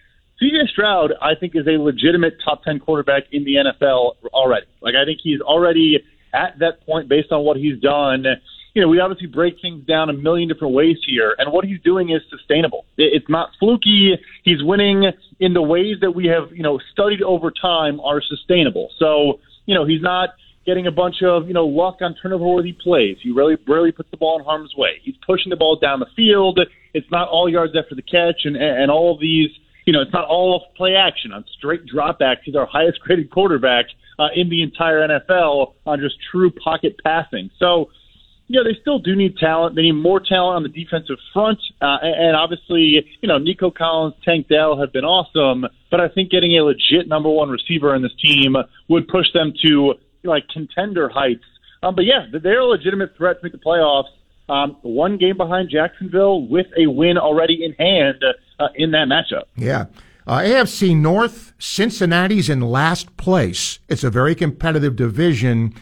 CJ Stroud, I think, is a legitimate top 10 quarterback in the NFL already. Like, I think he's already at that point based on what he's done. You know, we obviously break things down a million different ways here, and what he's doing is sustainable. It's not fluky. He's winning in the ways that we have, you know, studied over time are sustainable. So, you know, he's not getting a bunch of, you know, luck on turnover-worthy plays. He really, rarely puts the ball in harm's way. He's pushing the ball down the field. It's not all yards after the catch, and and all of these you know, it's not all play action on straight dropbacks. He's our highest graded quarterback uh, in the entire NFL on just true pocket passing. So, you know, they still do need talent. They need more talent on the defensive front. Uh, and obviously, you know, Nico Collins, Tank Dell have been awesome. But I think getting a legit number one receiver in this team would push them to like contender heights. Um, but yeah, they're a legitimate threat to make the playoffs. Um, one game behind Jacksonville with a win already in hand uh, in that matchup. Yeah. Uh, AFC North, Cincinnati's in last place. It's a very competitive division.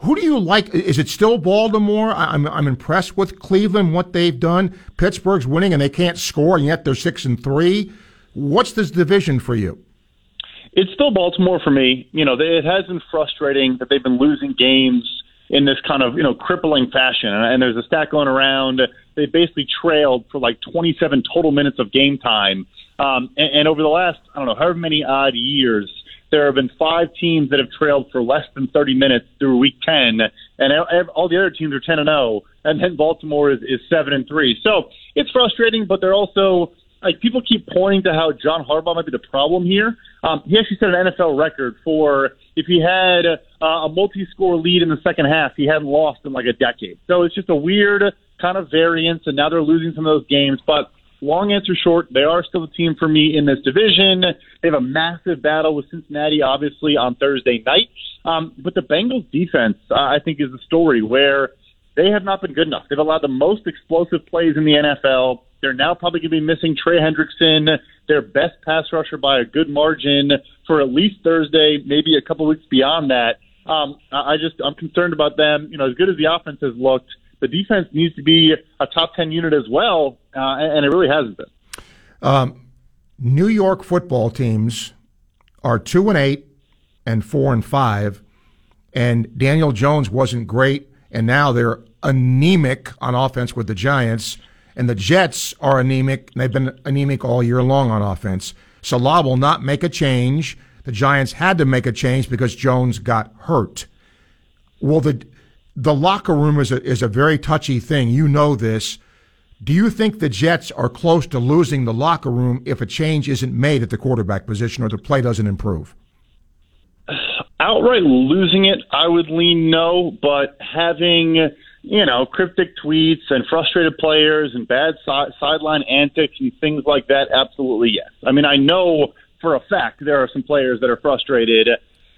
Who do you like? Is it still Baltimore? I'm I'm impressed with Cleveland, what they've done. Pittsburgh's winning and they can't score, and yet they're six and three. What's this division for you? It's still Baltimore for me. You know, it has been frustrating that they've been losing games in this kind of you know crippling fashion. And, there's a stat going around. They basically trailed for like 27 total minutes of game time. Um, and, and over the last I don't know however many odd years, there have been five teams that have trailed for less than 30 minutes through Week 10, and all the other teams are 10 and 0, and then Baltimore is, is 7 and 3. So it's frustrating, but they're also like people keep pointing to how John Harbaugh might be the problem here. Um, he actually set an NFL record for if he had uh, a multi-score lead in the second half, he hadn't lost in like a decade. So it's just a weird kind of variance, and now they're losing some of those games. But long answer short, they are still the team for me in this division. They have a massive battle with Cincinnati, obviously on Thursday night. Um, but the Bengals defense, uh, I think, is the story where they have not been good enough. They've allowed the most explosive plays in the NFL. They're now probably going to be missing Trey Hendrickson, their best pass rusher by a good margin for at least Thursday, maybe a couple weeks beyond that. Um, I just I'm concerned about them. You know, as good as the offense has looked, the defense needs to be a top ten unit as well, uh, and it really hasn't been. Um, New York football teams are two and eight and four and five, and Daniel Jones wasn't great, and now they're anemic on offense with the Giants. And the Jets are anemic. They've been anemic all year long on offense. Saleh will not make a change. The Giants had to make a change because Jones got hurt. Well, the the locker room is a, is a very touchy thing. You know this. Do you think the Jets are close to losing the locker room if a change isn't made at the quarterback position or the play doesn't improve? Outright losing it, I would lean no, but having you know, cryptic tweets and frustrated players and bad si- sideline antics and things like that, absolutely yes. I mean, I know for a fact there are some players that are frustrated.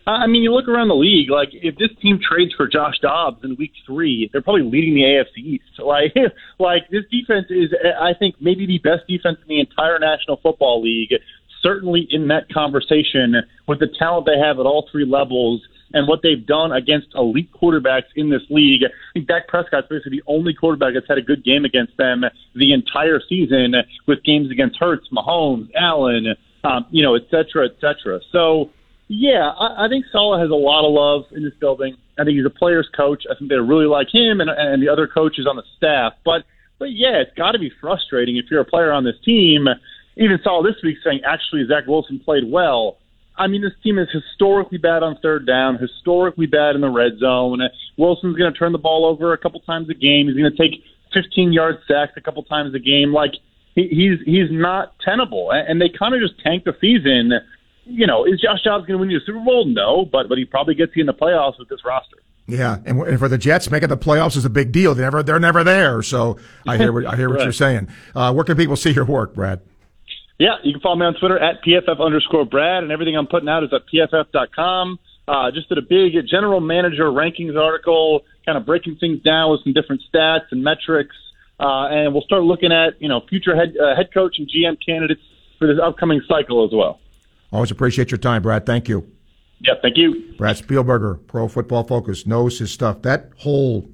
I mean, you look around the league, like if this team trades for Josh Dobbs in week three, they're probably leading the AFC East. *laughs* Like, like this defense is, I think, maybe the best defense in the entire National Football League. Certainly in that conversation with the talent they have at all three levels and what they've done against elite quarterbacks in this league. I think Dak Prescott's basically the only quarterback that's had a good game against them the entire season with games against Hurts, Mahomes, Allen, um, you know, et cetera, et cetera. So, yeah, I, I think Saleh has a lot of love in this building. I think he's a player's coach. I think they really like him and, and the other coaches on the staff. But, but yeah, it's got to be frustrating if you're a player on this team. Even saw this week saying actually Zach Wilson played well. I mean, this team is historically bad on third down, historically bad in the red zone. Wilson's going to turn the ball over a couple times a game. He's going to take 15 yard sacks a couple times a game. Like he, he's he's not tenable, and they kind of just tanked the season. You know, is Josh Dobbs going to win you a Super Bowl? No, but but he probably gets you in the playoffs with this roster. Yeah, and for the Jets, making the playoffs is a big deal. They never they're never there. So I hear what I hear what *laughs* right. you're saying. Uh, where can people see your work, Brad? Yeah, you can follow me on Twitter at PFF underscore Brad, and everything I'm putting out is at PFF.com. Uh, just did a big general manager rankings article, kind of breaking things down with some different stats and metrics. Uh, and we'll start looking at, you know, future head, uh, head coach and GM candidates for this upcoming cycle as well. Always appreciate your time, Brad. Thank you. Yeah, thank you. Brad Spielberger, Pro Football Focus, knows his stuff. That whole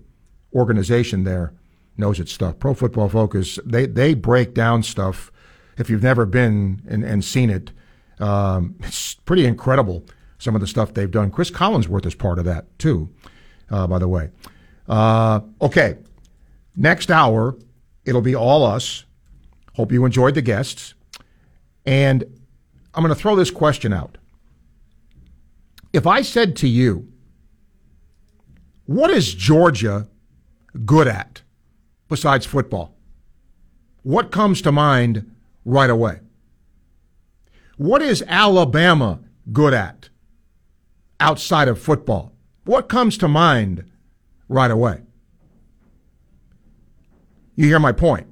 organization there knows its stuff. Pro Football Focus, they, they break down stuff if you've never been and, and seen it, um, it's pretty incredible some of the stuff they've done. Chris Collinsworth is part of that too, uh, by the way. Uh, okay, next hour it'll be all us. Hope you enjoyed the guests, and I'm going to throw this question out. If I said to you, "What is Georgia good at besides football?" What comes to mind right away. What is Alabama good at outside of football? What comes to mind right away? You hear my point.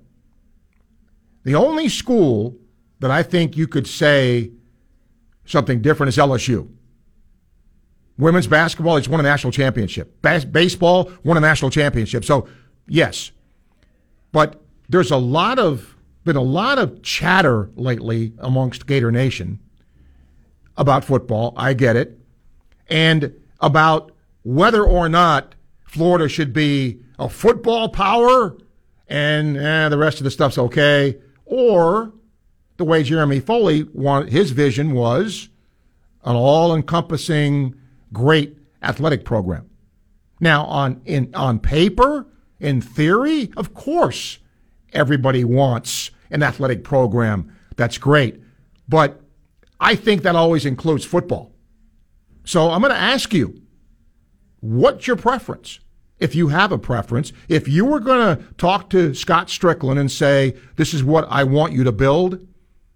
The only school that I think you could say something different is LSU. Women's basketball, it's won a national championship. Bas- baseball won a national championship. So, yes. But there's a lot of been a lot of chatter lately amongst Gator Nation about football. I get it. And about whether or not Florida should be a football power and eh, the rest of the stuff's okay. Or the way Jeremy Foley wanted, his vision was an all encompassing great athletic program. Now, on, in, on paper, in theory, of course, everybody wants an athletic program. That's great. But I think that always includes football. So I'm going to ask you, what's your preference? If you have a preference, if you were going to talk to Scott Stricklin and say, this is what I want you to build,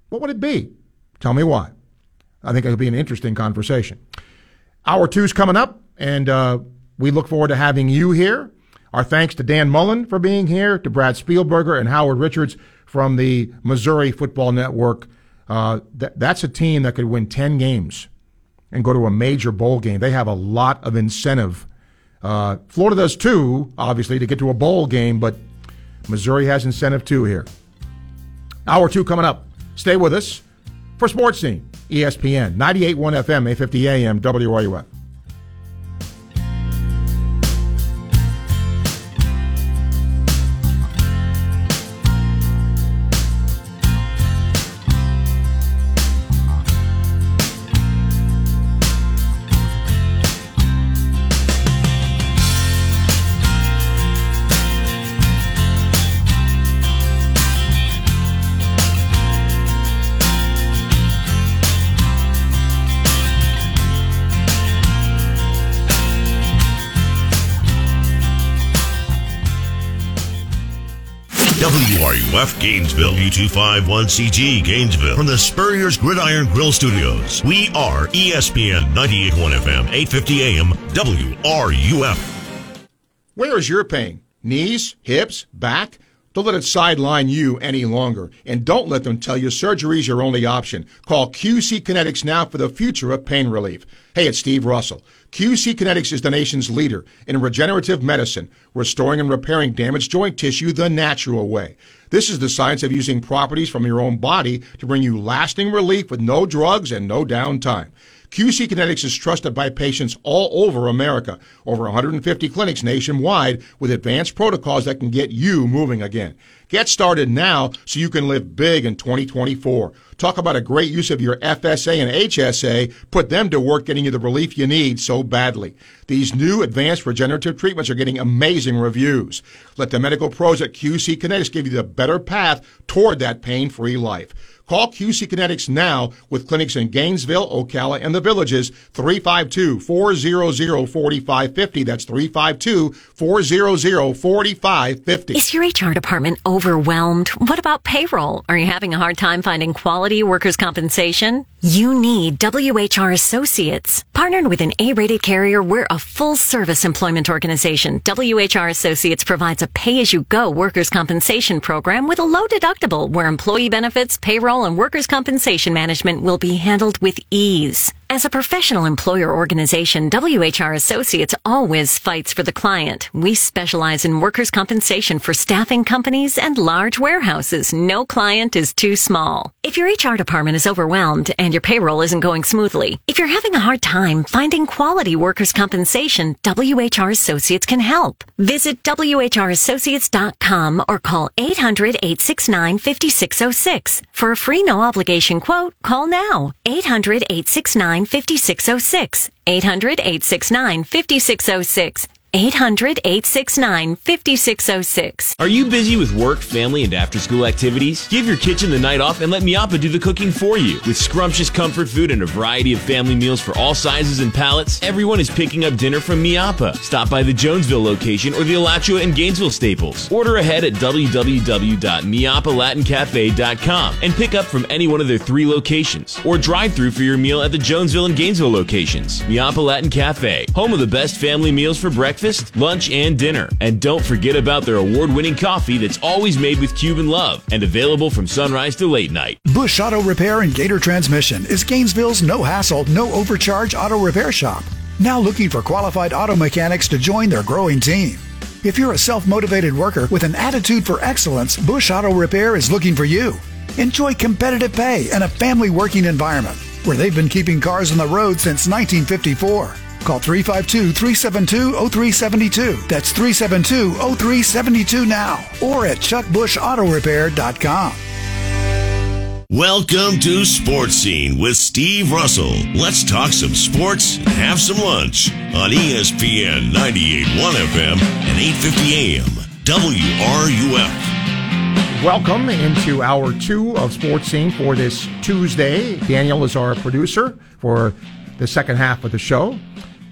what would it be? Tell me why. I think it'll be an interesting conversation. Hour two's coming up, and uh, we look forward to having you here. Our thanks to Dan Mullen for being here, to Brad Spielberger and Howard Richards from the Missouri Football Network. Uh, th- that's a team that could win 10 games and go to a major bowl game. They have a lot of incentive. Uh, Florida does too, obviously, to get to a bowl game, but Missouri has incentive too here. Hour two coming up. Stay with us for Sports Scene, ESPN, 98.1 FM, 850 AM, WRUF. Gainesville, U251CG Gainesville, from the Spurrier's Gridiron Grill Studios. We are ESPN 981 FM, 850 AM, WRUF. Where is your pain? Knees, hips, back? Don't let it sideline you any longer. And don't let them tell you surgery is your only option. Call QC Kinetics now for the future of pain relief. Hey, it's Steve Russell. QC Kinetics is the nation's leader in regenerative medicine, restoring and repairing damaged joint tissue the natural way. This is the science of using properties from your own body to bring you lasting relief with no drugs and no downtime. QC Kinetics is trusted by patients all over America, over 150 clinics nationwide with advanced protocols that can get you moving again. Get started now so you can live big in 2024. Talk about a great use of your FSA and HSA. Put them to work getting you the relief you need so badly. These new advanced regenerative treatments are getting amazing reviews. Let the medical pros at QC Kinetics give you the better path toward that pain-free life. Call QC Kinetics now with clinics in Gainesville, Ocala, and the Villages. 352-400-4550. That's 352-400-4550. Is your HR department overwhelmed? What about payroll? Are you having a hard time finding quality workers' compensation? You need WHR Associates. Partnered with an A-rated carrier, we're a full-service employment organization. WHR Associates provides a pay-as-you-go workers' compensation program with a low deductible where employee benefits, payroll, and workers' compensation management will be handled with ease. As a professional employer organization, WHR Associates always fights for the client. We specialize in workers' compensation for staffing companies and large warehouses. No client is too small. If your HR department is overwhelmed and your payroll isn't going smoothly, if you're having a hard time finding quality workers' compensation, WHR Associates can help. Visit WHRassociates.com or call 800-869-5606. For a free no obligation quote, call now. 800-869 5606. 800 869 5606. 800 869 5606. Are you busy with work, family, and after school activities? Give your kitchen the night off and let Miapa do the cooking for you. With scrumptious comfort food and a variety of family meals for all sizes and palates, everyone is picking up dinner from Miapa. Stop by the Jonesville location or the Alachua and Gainesville staples. Order ahead at www.miapalatincafe.com and pick up from any one of their three locations or drive through for your meal at the Jonesville and Gainesville locations. Miapa Latin Cafe, home of the best family meals for breakfast, lunch, and dinner. And don't forget about their award winning coffee that's always made with Cuban love and available from sunrise to late night. Bush Auto Repair and Gator Transmission is Gainesville's no hassle, no overcharge auto repair shop. Now looking for qualified auto mechanics to join their growing team. If you're a self motivated worker with an attitude for excellence, Bush Auto Repair is looking for you. Enjoy competitive pay and a family working environment where they've been keeping cars on the road since 1954. Call 352 372 0372. That's 372 0372 now or at chuckbushautorepair.com. Welcome to Sports Scene with Steve Russell. Let's talk some sports and have some lunch on ESPN 98.1 FM and 8:50 AM. WRUF. Welcome into hour two of Sports Scene for this Tuesday. Daniel is our producer for the second half of the show.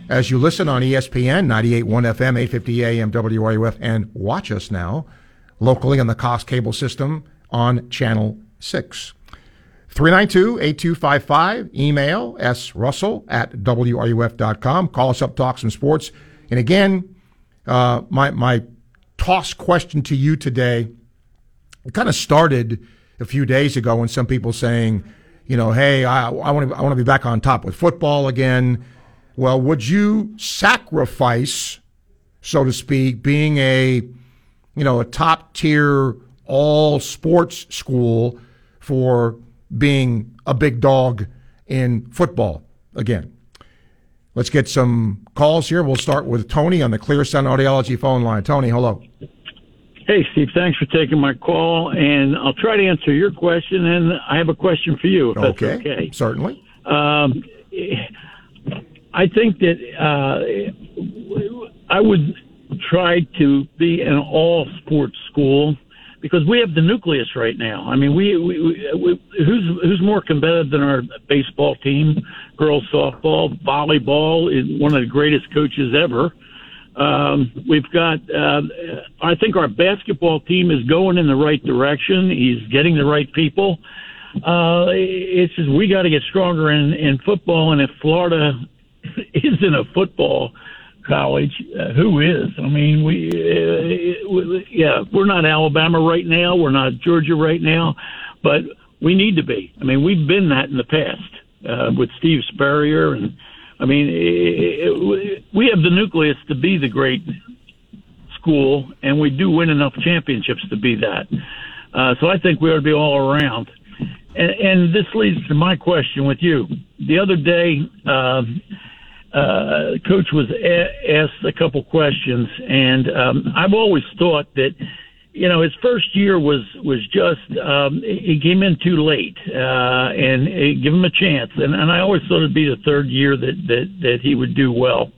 As you listen on ESPN 98.1 FM, 850 AM, WRUF, and watch us now locally on the Cox cable system on Channel 6. 392-8255, email srussell at wruf.com. Call us up, talk some sports. And again, uh, my, my toss question to you today, it kind of started a few days ago when some people saying, you know, hey, I, I want to I want to be back on top with football again. Well, would you sacrifice, so to speak, being a, you know, a top tier all sports school for being a big dog in football again? Let's get some calls here. We'll start with Tony on the Clear Sun Audiology phone line. Tony, hello. Hey, Steve, thanks for taking my call, and I'll try to answer your question, and I have a question for you, if that's Okay, okay. certainly. Um, I think that uh, I would try to be an all sports school because we have the nucleus right now. I mean, we, we, we who's who's more competitive than our baseball team, girls softball, volleyball is one of the greatest coaches ever. Um, we've got, uh, I think our basketball team is going in the right direction. He's getting the right people. Uh, it's just we got to get stronger in, in football. And if Florida *laughs* isn't a football college, uh, who is? I mean, we, uh, we, yeah, we're not Alabama right now. We're not Georgia right now, but we need to be. I mean, we've been that in the past uh, with Steve Spurrier and I mean, it, it, we have the nucleus to be the great school, and we do win enough championships to be that. Uh, so I think we ought to be all around. And, and this leads to my question with you. The other day, uh, uh, coach was a- asked a couple questions, and um, I've always thought that you know, his first year was was just um, he came in too late, uh, and uh, give him a chance. And, and I always thought it'd be the third year that that that he would do well.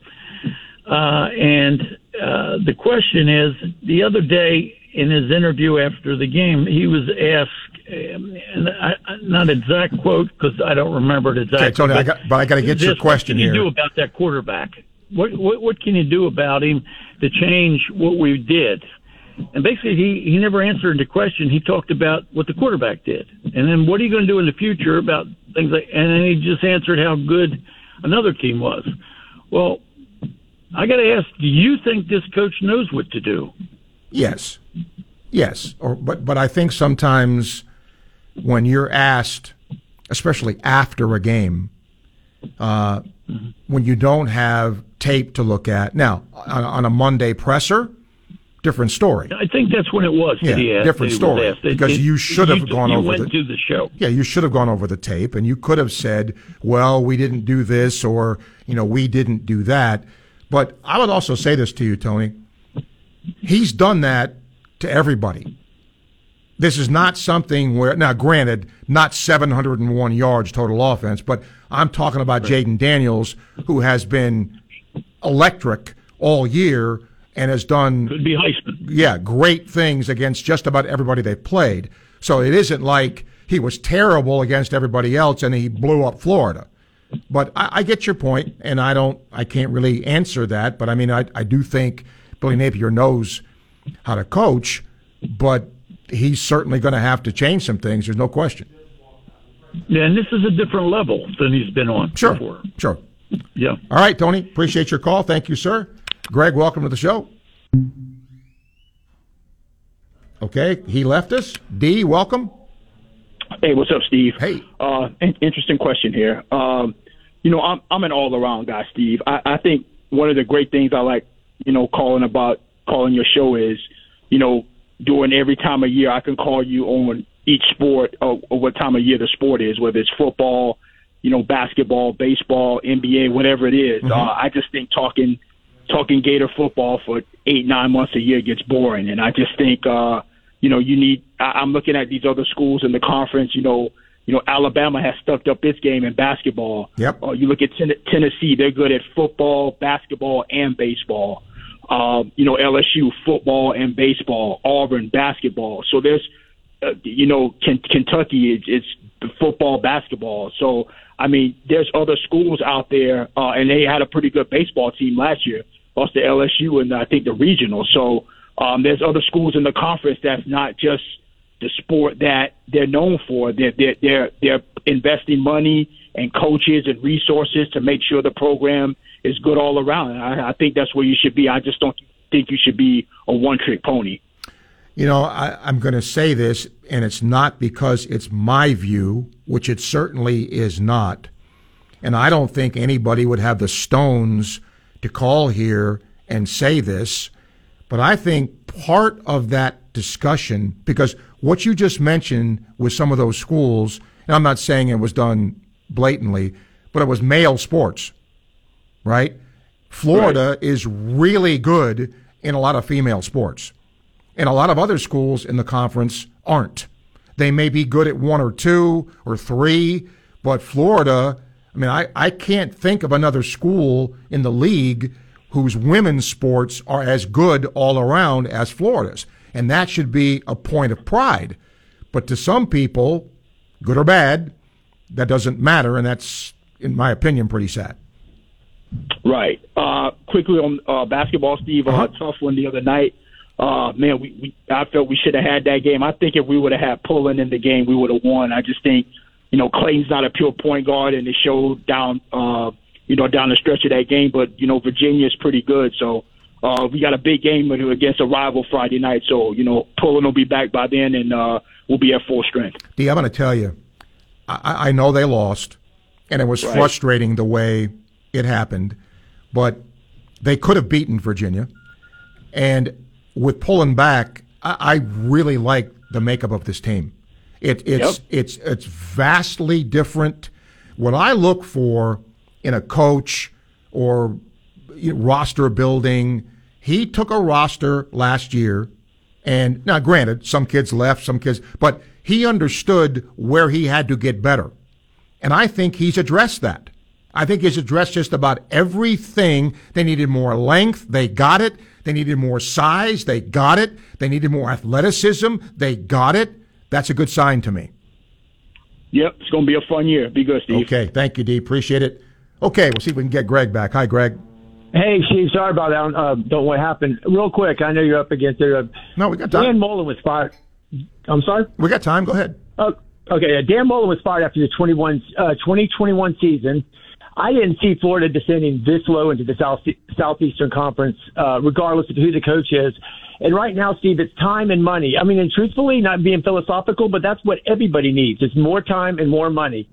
Uh, and uh, the question is, the other day in his interview after the game, he was asked, um, and I, not exact quote because I don't remember it exactly. Okay, Tony, but I got, but I got to get your question what can here. you do about that quarterback? What, what what can you do about him to change what we did? And basically, he, he never answered the question. He talked about what the quarterback did. And then what are you going to do in the future about things like, and then he just answered how good another team was. Well, I got to ask, do you think this coach knows what to do? Yes. Yes. Or, but, but I think sometimes when you're asked, especially after a game, uh, mm-hmm. when you don't have tape to look at. Now, on, on a Monday presser, different story. I think that's when it was. Yeah, different story. because it, you should have gone you over went the to the show. Yeah, you should have gone over the tape, and you could have said, "Well, we didn't do this," or you know, "We didn't do that." But I would also say this to you, Tony. He's done that to everybody. This is not something where, now, granted, not 701 yards total offense, but I'm talking about. Jayden Daniels, who has been electric all year and has done could be Heisman. Yeah, great things against just about everybody they've played. So it isn't like he was terrible against everybody else and he blew up Florida. But I, I get your point, and I don't, I can't really answer that. But I mean, I, I do think Billy Napier knows how to coach, but he's certainly going to have to change some things. There's no question. Yeah, and this is a different level than he's been on sure, before. Sure. Yeah. All right, Tony. Appreciate your call. Thank you, sir. Greg, welcome to the show. Okay, he left us. D, welcome. Hey, what's up, Steve? Hey. Uh, interesting question here. Um, you know, I'm I'm an all around guy, Steve. I, I think one of the great things I like, you know, calling about calling your show is, you know, during every time of year I can call you on each sport or, or what time of year the sport is, whether it's football, you know, basketball, baseball, NBA, whatever it is. Mm-hmm. Uh, I just think talking talking Gator football for eight, nine months a year gets boring. And I just think, uh, you know, you need, I, I'm looking at these other schools in the conference, you know, you know, Alabama has stuffed up its game in basketball. Yep. Uh, you look at ten- Tennessee; they're good at football, basketball, and baseball. Um, you know, LSU football and baseball, Auburn basketball. So there's, uh, you know, K- Kentucky it's, it's football, basketball. So I mean, there's other schools out there, uh, and they had a pretty good baseball team last year lost to LSU and I think the regional. So um, there's other schools in the conference that's not just the sport that they're known for. They're they're they're, they're investing money and coaches and resources to make sure the program is good all around. I, I think that's where you should be. I just don't think you should be a one trick pony. You know, I, I'm going to say this, and it's not because it's my view, which it certainly is not. And I don't think anybody would have the stones to call here and say this, but I think part of that discussion, because what you just mentioned with some of those schools, and I'm not saying it was done blatantly, but it was male sports, right? Florida right. is really good in a lot of female sports. And a lot of other schools in the conference aren't. They may be good at one or two or three, but Florida I mean, I, I can't think of another school in the league whose women's sports are as good all around as Florida's. And that should be a point of pride. But to some people, good or bad, that doesn't matter. And that's, in my opinion, pretty sad. Right. Uh, quickly on uh, basketball, Steve. Uh, tough one the other night. Uh, man, we, we I felt we should have had that game. I think if we would have had Pullen in the game, we would have won. I just think, you know, Clayton's not a pure point guard, and it showed down, uh, you know, down the stretch of that game. But you know, Virginia's pretty good, so uh, we got a big game against a rival Friday night. So you know, Pullen will be back by then, and uh, we'll be at full strength. D, I'm going to tell you, I, I know they lost, and it was Right. frustrating the way it happened, but they could have beaten Virginia. And with Pullen back, I, I really like the makeup of this team. It, it's Yep. it's it's vastly different. What I look for in a coach or you know, roster building, he took a roster last year, and now granted, some kids left, some kids, but he understood where he had to get better, and I think he's addressed that. I think he's addressed just about everything. They needed more length, they got it. They needed more size, they got it. They needed more athleticism, they got it. That's a good sign to me. Yep, it's going to be a fun year. Be good, Steve. Okay, thank you, D. Appreciate it. Okay, we'll see if we can get Greg back. Hi, Greg. Hey, Steve, sorry about that. Uh, don't know what happened. Real quick, I know you're up against it. Uh, no, we got time. Dan Mullen was fired. I'm sorry? We got time. Go ahead. Uh, okay, yeah, Dan Mullen was fired after the 21, uh, 2021 season. I didn't see Florida descending this low into the South, Southeastern Conference, uh, regardless of who the coach is. And right now, Steve, it's time and money. I mean, and truthfully, not being philosophical, but that's what everybody needs. It's more time and more money.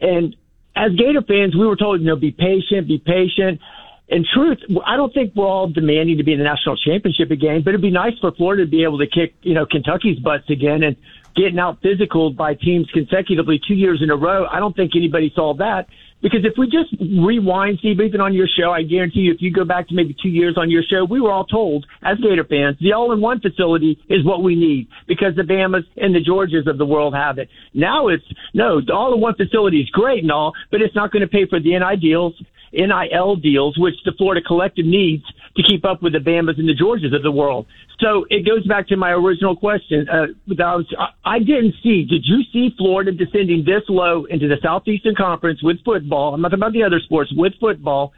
And as Gator fans, we were told, you know, be patient, be patient. In truth, I don't think we're all demanding to be in the national championship again, but it'd be nice for Florida to be able to kick, you know, Kentucky's butts again and getting out physical by teams consecutively two years in a row. I don't think anybody saw that because if we just rewind, Steve, even on your show, I guarantee you, if you go back to maybe two years on your show, we were all told as Gator fans, the all-in-one facility is what we need because the Bamas and the Georgias of the world have it. Now it's no, the all-in-one facility is great and all, but it's not going to pay for the NI deals. NIL deals, which the Florida collective needs to keep up with the Bamas and the Georgias of the world. So it goes back to my original question. Uh, I, was, I didn't see. Did you see Florida descending this low into the Southeastern Conference with football? I'm not talking about the other sports with football.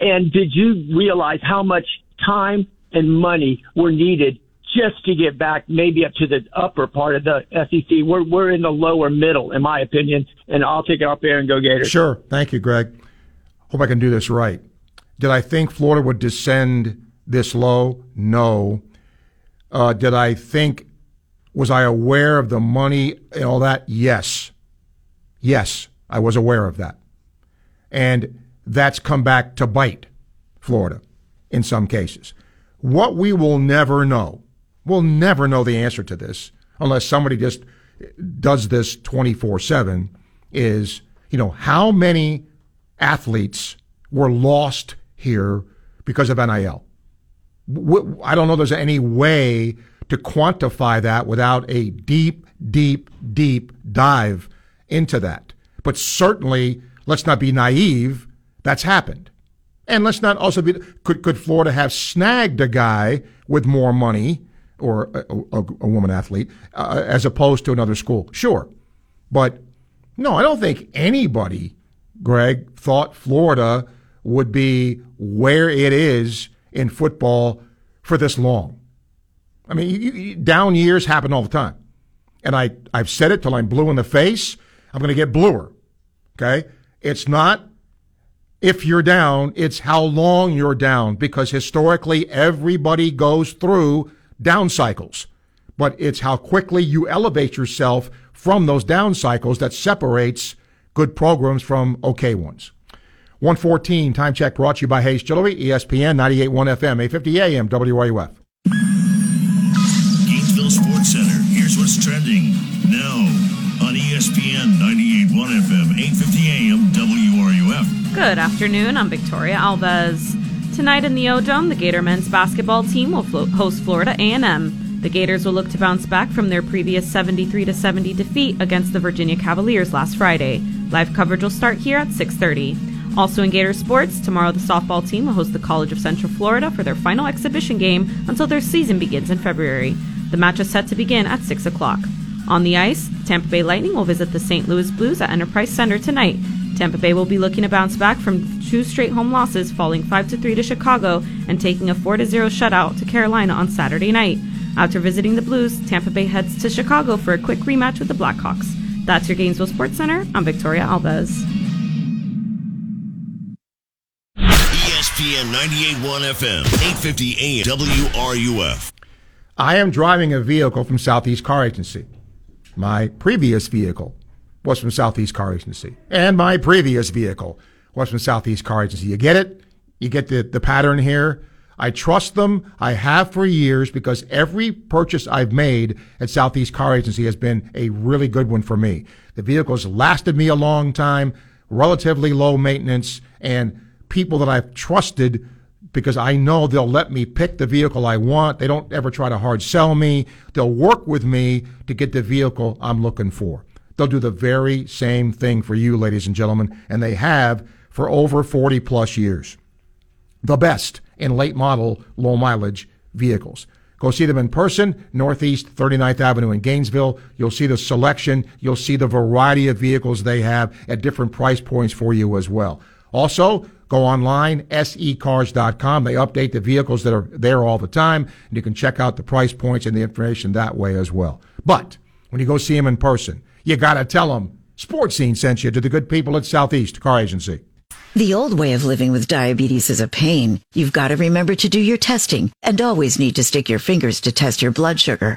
And did you realize how much time and money were needed just to get back maybe up to the upper part of the SEC? We're we're in the lower middle, in my opinion. And I'll take it up there and go Gators. Sure. Thank you, Greg. Hope I can do this right. Did I think Florida would descend this low? No. Uh, did I think, was I aware of the money and all that? Yes. Yes, I was aware of that. And that's come back to bite Florida in some cases. What we will never know, we'll never know the answer to this unless somebody just does this 24 7 is, you know, how many athletes were lost here because of NIL. I don't know there's any way to quantify that without a deep, deep, deep dive into that. But certainly, let's not be naive. That's happened. And let's not also be, could, could Florida have snagged a guy with more money or a, a, a woman athlete uh, as opposed to another school? Sure. But no, I don't think anybody, Greg, thought Florida would be where it is in football for this long. I mean, you, you, down years happen all the time. And I, I've said it till I'm blue in the face. I'm going to get bluer. Okay? It's not if you're down, it's how long you're down because historically everybody goes through down cycles. But it's how quickly you elevate yourself from those down cycles that separates good programs from okay ones. 114 time check brought to you by Hayes Jewelry, ESPN 98.1 FM, 850 AM, WRUF. Gainesville Sports Center. Here's what's trending now on ESPN 98.1 FM, 850 AM, WRUF. Good afternoon. I'm Victoria Alves. Tonight in the O Dome, the Gator men's basketball team will flo- host Florida A&M. The Gators will look to bounce back from their previous 73 70 defeat against the Virginia Cavaliers last Friday. Live coverage will start here at 6:30. Also in Gator sports, tomorrow the softball team will host the College of Central Florida for their final exhibition game until their season begins in February. The match is set to begin at 6 o'clock. On the ice, Tampa Bay Lightning will visit the St. Louis Blues at Enterprise Center tonight. Tampa Bay will be looking to bounce back from two straight home losses, falling 5 to 3 to Chicago and taking a 4 to 0 shutout to Carolina on Saturday night. After visiting the Blues, Tampa Bay heads to Chicago for a quick rematch with the Blackhawks. That's your Gainesville Sports Center. I'm Victoria Alves. ESPN 98.1 FM, 850 AM, WRUF. I am driving a vehicle from Southeast Car Agency. My previous vehicle was from Southeast Car Agency. And my previous vehicle was from Southeast Car Agency. You get it? You get the, the pattern here? I trust them. I have for years because every purchase I've made at Southeast Car Agency has been a really good one for me. The vehicle's lasted me a long time, relatively low maintenance, and people that I've trusted because I know they'll let me pick the vehicle I want. They don't ever try to hard sell me. They'll work with me to get the vehicle I'm looking for. They'll do the very same thing for you, ladies and gentlemen, and they have for over 40 plus years. The best in late model, low mileage vehicles. Go see them in person, Northeast 39th Avenue in Gainesville. You'll see the selection. You'll see the variety of vehicles they have at different price points for you as well. Also, go online, secars.com. They update the vehicles that are there all the time, and you can check out the price points and the information that way as well. But when you go see them in person, you got to tell them Sports Scene sent you to the good people at Southeast Car Agency. The old way of living with diabetes is a pain. You've got to remember to do your testing and always need to stick your fingers to test your blood sugar.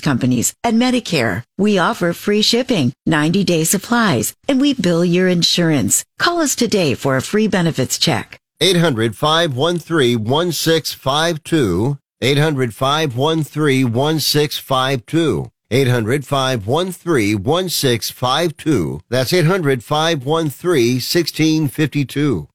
companies and Medicare. We offer free shipping, 90 day supplies, and we bill your insurance. Call us today for a free benefits check. 800 513 1652. 800 513 1652. 800 513 1652. That's 800 513 1652.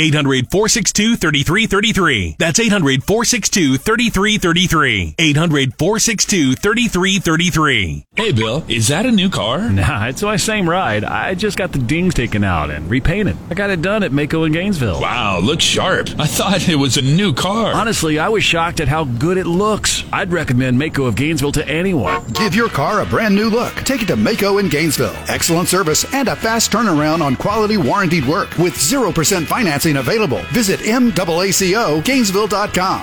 800 462 3333. That's 800 462 3333. 800 462 3333. Hey, Bill, is that a new car? *laughs* Nah, it's my same ride. I just got the dings taken out and repainted. I got it done at Maaco in Gainesville. Wow, looks sharp. I thought it was a new car. Honestly, I was shocked at how good it looks. I'd recommend Maaco of Gainesville to anyone. Give your car a brand new look. Take it to Maaco in Gainesville. Excellent service and a fast turnaround on quality warranted work with 0% financing available. Visit MAACO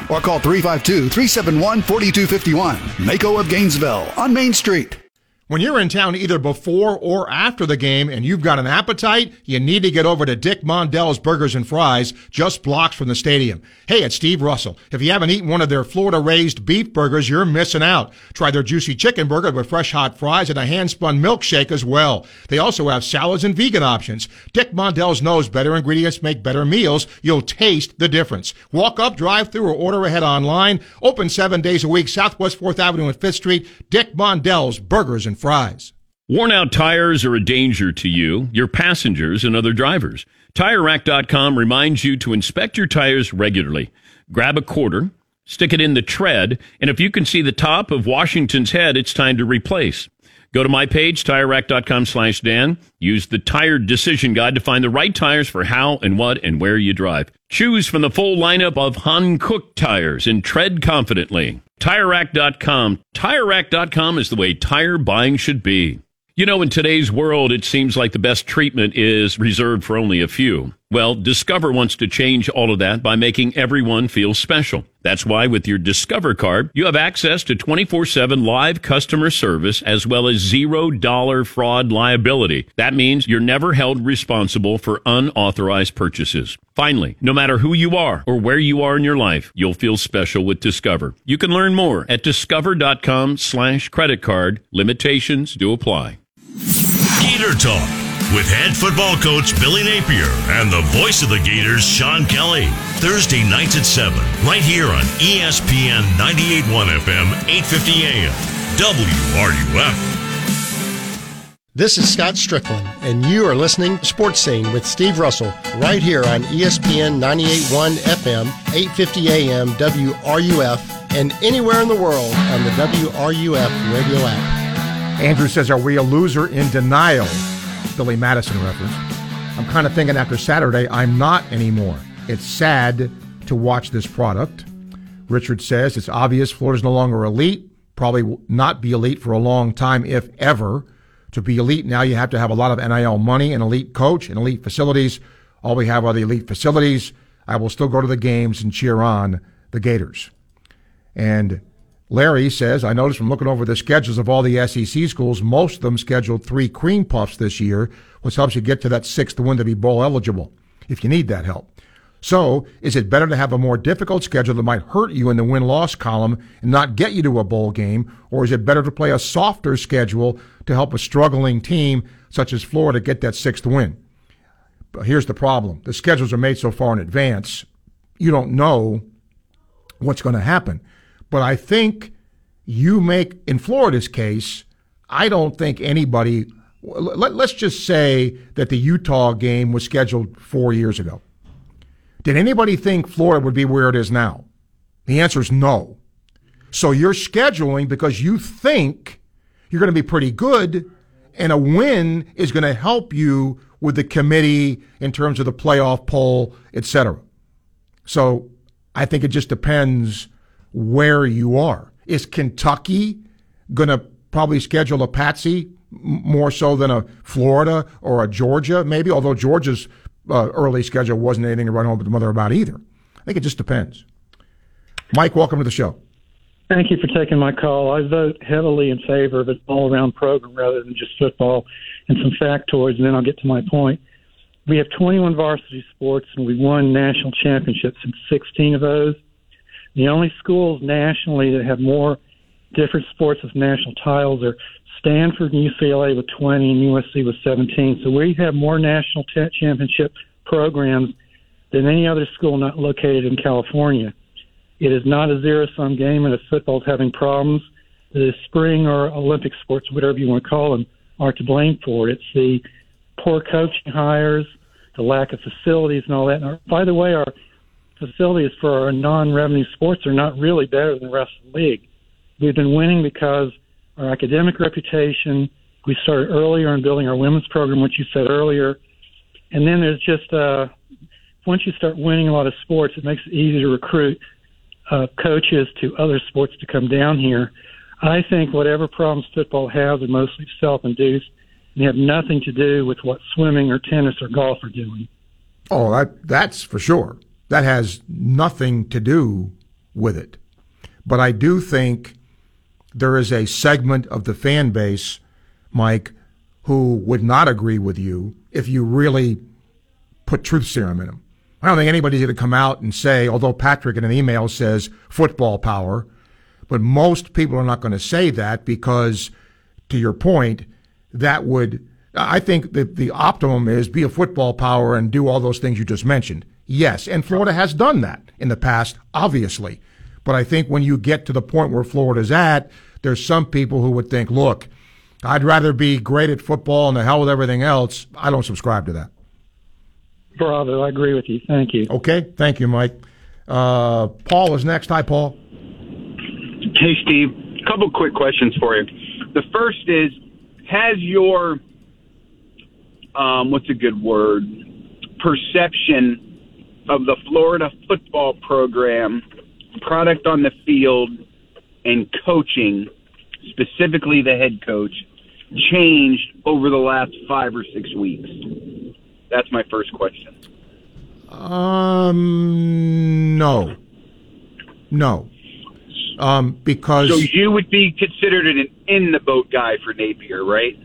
or call 352 371 4251. Maaco of Gainesville on Main Street. When you're in town either before or after the game and you've got an appetite, you need to get over to Dick Mondell's Burgers and Fries, just blocks from the stadium. Hey, it's Steve Russell. If you haven't eaten one of their Florida raised beef burgers, you're missing out. Try their juicy chicken burger with fresh hot fries and a hand spun milkshake as well. They also have salads and vegan options. Dick Mondell's knows better ingredients make better meals. You'll taste the difference. Walk up, drive through, or order ahead online. Open seven days a week, Southwest 4th Avenue and 5th Street. Dick Mondell's Burgers and fries. Worn out tires are a danger to you, your passengers, and other drivers. TireRack.com reminds you to inspect your tires regularly. Grab a quarter, stick it in the tread, and if you can see the top of Washington's head, it's time to replace. Go to my page, TireRack.com slash Dan. Use the Tire Decision Guide to find the right tires for how and what and where you drive. Choose from the full lineup of Hankook tires and tread confidently. TireRack.com. TireRack.com is the way tire buying should be. You know, in today's world, it seems like the best treatment is reserved for only a few. Well, Discover wants to change all of that by making everyone feel special. That's why with your Discover card, you have access to 24-7 live customer service as well as zero dollar fraud liability. That means you're never held responsible for unauthorized purchases. Finally, no matter who you are or where you are in your life, you'll feel special with Discover. You can learn more at discover.com slash credit card. Limitations do apply. Gator Talk with head football coach Billy Napier and the voice of the Gators, Sean Kelly. Thursday nights at 7, right here on ESPN 98.1 FM, 850 AM, WRUF. This is Scott Stricklin, and you are listening to Sports Scene with Steve Russell right here on ESPN 98.1 FM, 850 AM, WRUF, and anywhere in the world on the WRUF radio app. Andrew says, Are we a loser in denial? Billy Madison reference. I'm kind of thinking after Saturday, I'm not anymore. It's sad to watch this product. Richard says, It's obvious Florida's no longer elite, probably will not be elite for a long time, if ever. To be elite now, you have to have a lot of NIL money, an elite coach, and elite facilities. All we have are the elite facilities. I will still go to the games and cheer on the Gators. And Larry says, I noticed from looking over the schedules of all the SEC schools, most of them scheduled three cream puffs this year, which helps you get to that sixth win to be bowl eligible, if you need that help. So, is it better to have a more difficult schedule that might hurt you in the win-loss column and not get you to a bowl game, or is it better to play a softer schedule to help a struggling team such as Florida get that sixth win? But here's the problem. The schedules are made so far in advance, you don't know what's going to happen. But I think you make, in Florida's case, I don't think anybody, let, us just say that the Utah game was scheduled four years ago. Did anybody think Florida would be where it is now? The answer is no. So you're scheduling because you think you're going to be pretty good, and a win is going to help you with the committee in terms of the playoff poll, et cetera. So I think it just depends where you are. Is Kentucky going to probably schedule a patsy more so than a Florida or a Georgia, maybe? Although Georgia's uh, early schedule wasn't anything to run home with the mother about either. I think it just depends. Mike, welcome to the show. Thank you for taking my call. I vote heavily in favor of an all around program rather than just football and some factoids, and then I'll get to my point. We have 21 varsity sports, and we've won national championships in 16 of those. The only schools nationally that have more different sports with national titles are Stanford and UCLA with 20 and USC with 17. So we have more national t- championship programs than any other school not located in California. It is not a zero sum game, and if football's having problems, the spring or Olympic sports, whatever you want to call them, are to blame for it. It's the poor coaching hires, the lack of facilities, and all that. And our, by the way, our facilities for our non-revenue sports are not really better than the rest of the league. We've been winning because our academic reputation. We started earlier in building our women's program, which you said earlier, and then there's just uh, once you start winning a lot of sports, it makes it easy to recruit uh, coaches to other sports to come down here. I think whatever problems football has are mostly self-induced and have nothing to do with what swimming or tennis or golf are doing. Oh, that that's for sure. That has nothing to do with it. But I do think there is a segment of the fan base, Mike, who would not agree with you if you really put truth serum in them. I don't think anybody's going to come out and say, although Patrick in an email says football power, but most people are not going to say that because, to your point, that would, I think that the optimum is be a football power and do all those things you just mentioned. Yes, and Florida has done that in the past, obviously. But I think when you get to the point where Florida's at, there's some people who would think, look, I'd rather be great at football and the hell with everything else. I don't subscribe to that. Bravo, I agree with you. Thank you. Okay, thank you, Mike. Uh, Paul is next. Hi, Paul. Hey, Steve. A couple quick questions for you. The first is has your um, what's a good word perception of the Florida football program, product on the field, and coaching, specifically the head coach, changed over the last five or six weeks? That's my first question. Um, no, no, um, because So you would be considered an in the boat guy for Napier, right?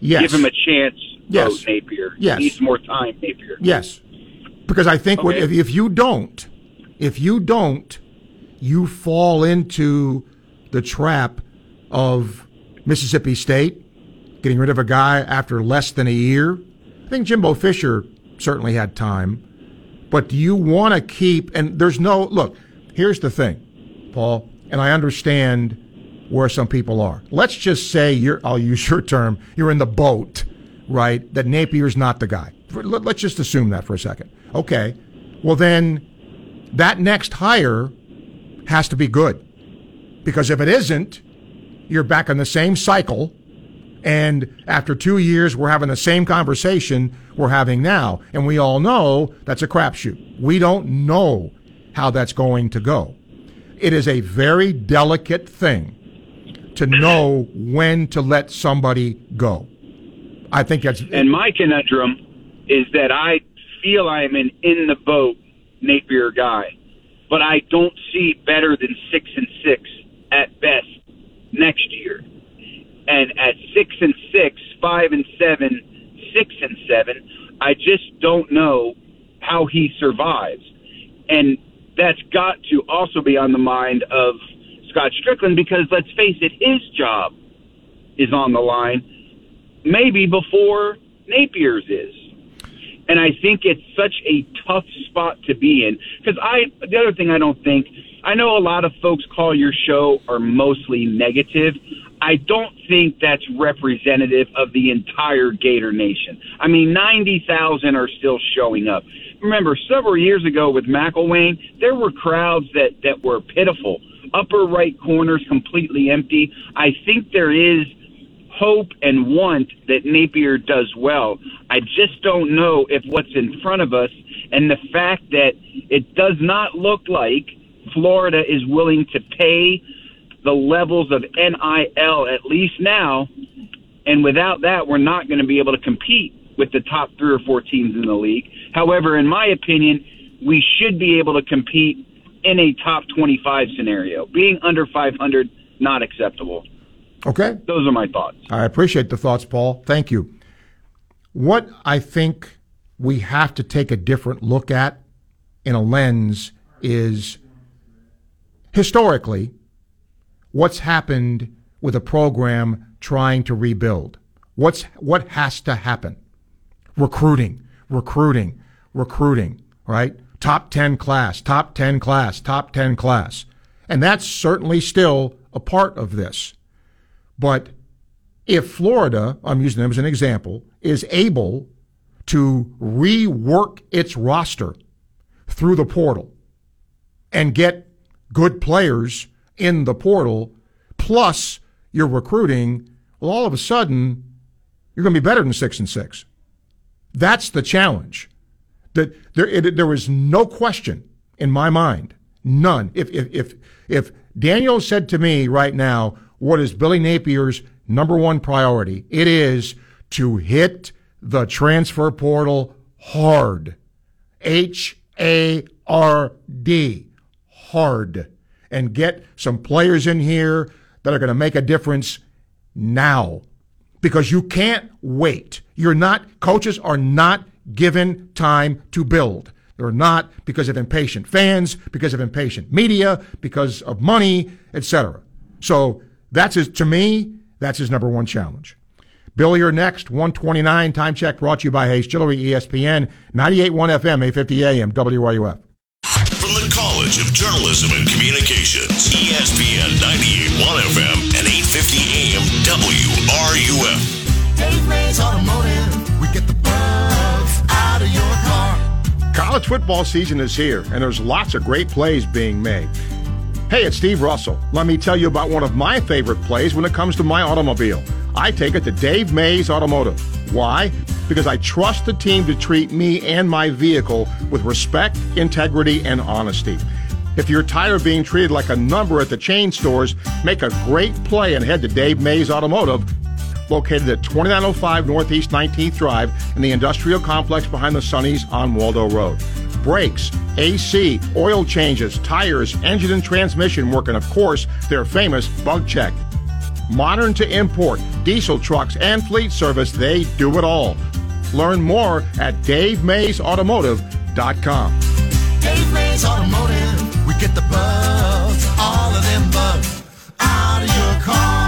Yes. Give him a chance, Yes. Napier. Yes. He needs more time, Napier. Yes, because I think what, if, if you don't, if you don't, you fall into the trap of Mississippi State getting rid of a guy after less than a year. I think Jimbo Fisher certainly had time, but do you want to keep? And there's no look. Here's the thing, Paul, and I understand where some people are. Let's just say you're. I'll use your term. You're in the boat, right? That Napier's not the guy. Let's just assume that for a second. Okay. Well, then that next hire has to be good. Because if it isn't, you're back in the same cycle. And after two years, we're having the same conversation we're having now. And we all know that's a crapshoot. We don't know how that's going to go. It is a very delicate thing to know when to let somebody go. I think that's. And my conundrum is that I feel I am an in the boat Napier guy, but I don't see better than six and six at best next year. And at six and six, five and seven, six and seven, I just don't know how he survives. And that's got to also be on the mind of Scott Stricklin because let's face it, his job is on the line maybe before Napier's is. And I think it's such a tough spot to be in because I the other thing I don't think I know a lot of folks call your show are mostly negative. I don't think that's representative of the entire Gator Nation. I mean, 90,000 are still showing up. Remember, several years ago with McElwain, there were crowds that, that were pitiful. Upper right corners completely empty. I think there is hope and want that Napier does well. I just don't know if what's in front of us and the fact that it does not look like Florida is willing to pay the levels of NIL at least now, and without that, we're not going to be able to compete with the top three or four teams in the league. However, in my opinion, we should be able to compete in a top 25 scenario. Being under 500, not acceptable. Okay. Those are my thoughts. I appreciate the thoughts, Paul. Thank you. What I think we have to take a different look at in a lens is historically what's happened with a program trying to rebuild. What's what has to happen? Recruiting, recruiting, recruiting, right? Top 10 class, top 10 class, top 10 class. And that's certainly still a part of this. But if Florida, I'm using them as an example, is able to rework its roster through the portal and get good players in the portal, plus you're recruiting, well, all of a sudden, you're going to be better than six and six. That's the challenge. That there, it, there is no question in my mind, none. If, if, if, if Daniel said to me right now, what is Billy Napier's number one priority? It is to hit the transfer portal hard. H A R D. Hard. And get some players in here that are going to make a difference now. Because you can't wait. You're not, coaches are not given time to build. They're not because of impatient fans, because of impatient media, because of money, etc. So that's his, to me, that's his number one challenge. Bill, you're next. 129 time check brought to you by Hayes Jewelry, ESPN, 98.1 FM, 850 AM, WRUF. From the College of Journalism and Communications, ESPN 98.1 FM and 850 AM WRUF. Dave Mays Automotive. We get the bugs out of your car. College football season is here, and there's lots of great plays being made. Hey, it's Steve Russell. Let me tell you about one of my favorite plays when it comes to my automobile. I take it to Dave Mays Automotive. Why? Because I trust the team to treat me and my vehicle with respect, integrity, and honesty. If you're tired of being treated like a number at the chain stores, make a great play and head to Dave Mays Automotive, located at 2905 Northeast 19th Drive in the industrial complex behind the Sonny's on Waldo Road. Brakes, AC, oil changes, tires, engine and transmission work, and of course, their famous bug check. Modern to import, diesel trucks, and fleet service, they do it all. Learn more at DaveMaysAutomotive.com. Dave Mays Automotive, we get the bugs, all of them bugs, out of your car.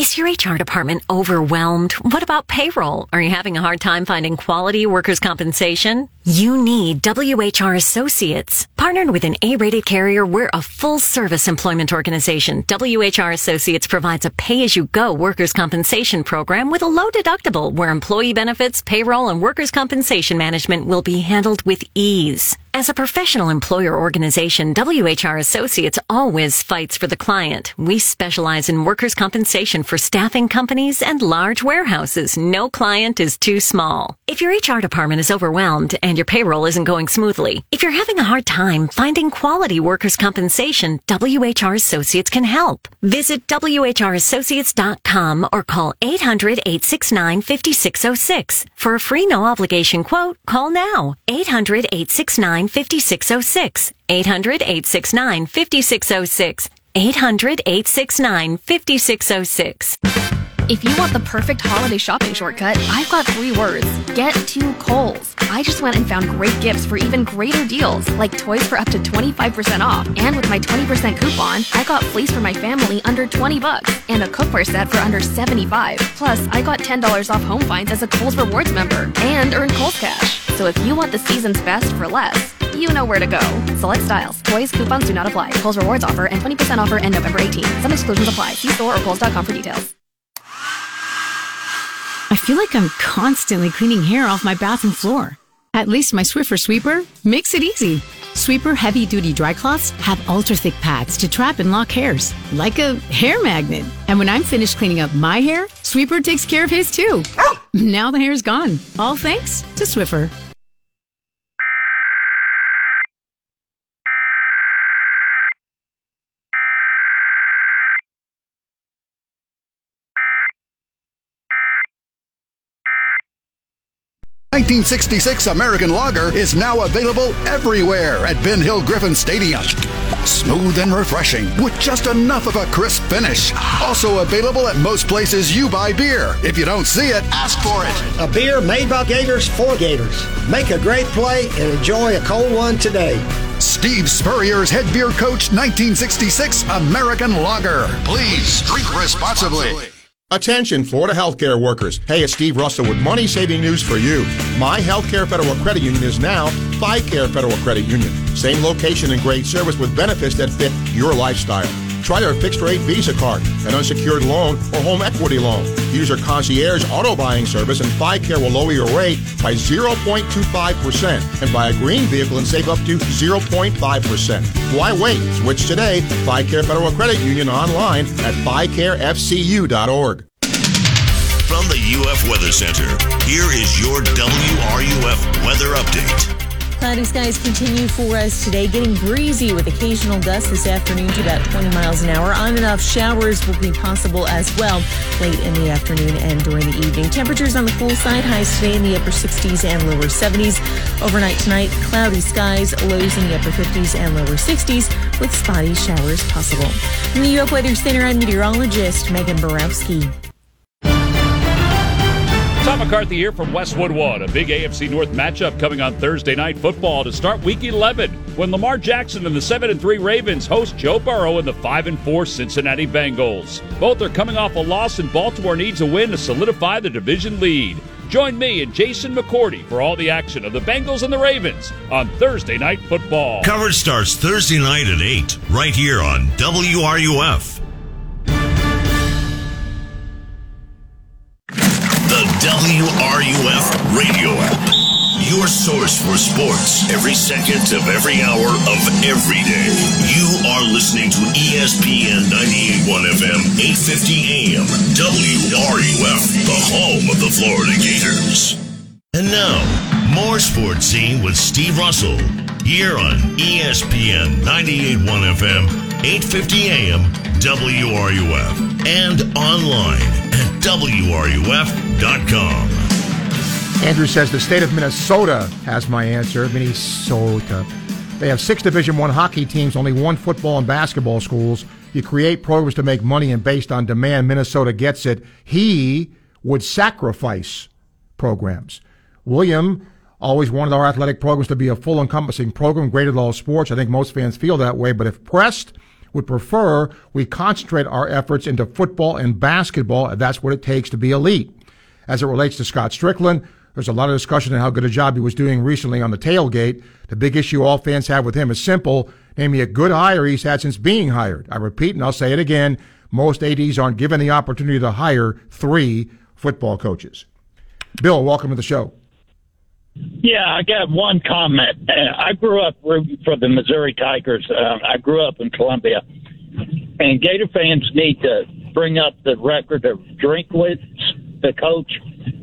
Is your HR department overwhelmed? What about payroll? Are you having a hard time finding quality workers' compensation? You need WHR Associates. Partnered with an A-rated carrier, we're a full-service employment organization. WHR Associates provides a pay-as-you-go workers' compensation program with a low deductible where employee benefits, payroll, and workers' compensation management will be handled with ease. As a professional employer organization, WHR Associates always fights for the client. We specialize in workers' compensation for staffing companies and large warehouses. No client is too small. If your HR department is overwhelmed and your payroll isn't going smoothly, if you're having a hard time finding quality workers' compensation, WHR Associates can help. Visit WHRassociates.com or call 800-869-5606. For a free no obligation quote, call now. 800-869 5606. 800 869 5606. 800 869 5606. If you want the perfect holiday shopping shortcut, I've got three words. Get to Kohl's. I just went and found great gifts for even greater deals, like toys for up to 25% off. And with my 20% coupon, I got fleece for my family under 20 bucks and a cookware set for under 75. Plus, I got $10 off home finds as a Kohl's Rewards member and earned Kohl's Cash. So if you want the season's best for less, you know where to go. Select styles. Toys, coupons do not apply. Kohl's Rewards offer and 20% offer end November 18. Some exclusions apply. See store or kohls.com for details. I feel like I'm constantly cleaning hair off my bathroom floor. At least my Swiffer sweeper makes it easy. Sweeper heavy duty dry cloths have ultra thick pads to trap and lock hairs, like a hair magnet. And when I'm finished cleaning up my hair, Sweeper takes care of his too. Now the hair's gone. All thanks to Swiffer. Nineteen sixty-six American Lager is now available everywhere at Ben Hill Griffin Stadium. Smooth and refreshing with just enough of a crisp finish. Also available at most places you buy beer. If you don't see it, ask for it. A beer made by Gators for Gators. Make a great play and enjoy a cold one today. Steve Spurrier's head beer coach 1966 American Lager. Please drink responsibly. Attention, Florida healthcare workers. Hey, it's Steve Russell with money saving news for you. My Healthcare Federal Credit Union is now FICARE Federal Credit Union. Same location and great service with benefits that fit your lifestyle. Try their fixed rate Visa card, an unsecured loan, or home equity loan. Use their concierge auto buying service, and FICARE will lower your rate by 0.25% and buy a green vehicle and save up to 0.5%. Why wait? Switch today. FICARE Federal Credit Union online at FICAREFCU.org. From the UF Weather Center, here is your WRUF weather update. Cloudy skies continue for us today, getting breezy with occasional gusts this afternoon to about 20 miles an hour. On and off showers will be possible as well late in the afternoon and during the evening. Temperatures on the cool side, highs today in the upper 60s and lower 70s. Overnight tonight, cloudy skies, lows in the upper 50s and lower 60s with spotty showers possible. From the UF Weather Center, I'm meteorologist Megan Borowski. Tom McCarthy here from Westwood One. A big AFC North matchup coming on Thursday night football to start Week 11 when Lamar Jackson and the 7 and 3 Ravens host Joe Burrow and the 5 and 4 Cincinnati Bengals. Both are coming off a loss, and Baltimore needs a win to solidify the division lead. Join me and Jason McCourty for all the action of the Bengals and the Ravens on Thursday night football. Coverage starts Thursday night at 8, right here on WRUF. WRUF radio app. your source for sports every second of every hour of every day. You are listening to ESPN 981 FM, 850 AM, WRUF, the home of the Florida Gators. And now, more sports scene with Steve Russell here on ESPN 981 FM, 850 AM, WRUF, and online WRUF.com. Andrew says the state of Minnesota has my answer. Minnesota. They have six Division One hockey teams, only one football and basketball schools. You create programs to make money, and based on demand, Minnesota gets it. He would sacrifice programs. William always wanted our athletic programs to be a full encompassing program, graded all sports. I think most fans feel that way, but if pressed, would prefer we concentrate our efforts into football and basketball. and That's what it takes to be elite. As it relates to Scott Stricklin, there's a lot of discussion on how good a job he was doing recently on the tailgate. The big issue all fans have with him is simple. namely a good hire he's had since being hired. I repeat, and I'll say it again. Most ADs aren't given the opportunity to hire three football coaches. Bill, welcome to the show. Yeah, I got one comment. Uh, I grew up rooting for the Missouri Tigers. Uh, I grew up in Columbia, and Gator fans need to bring up the record of Drinkwitz, the coach.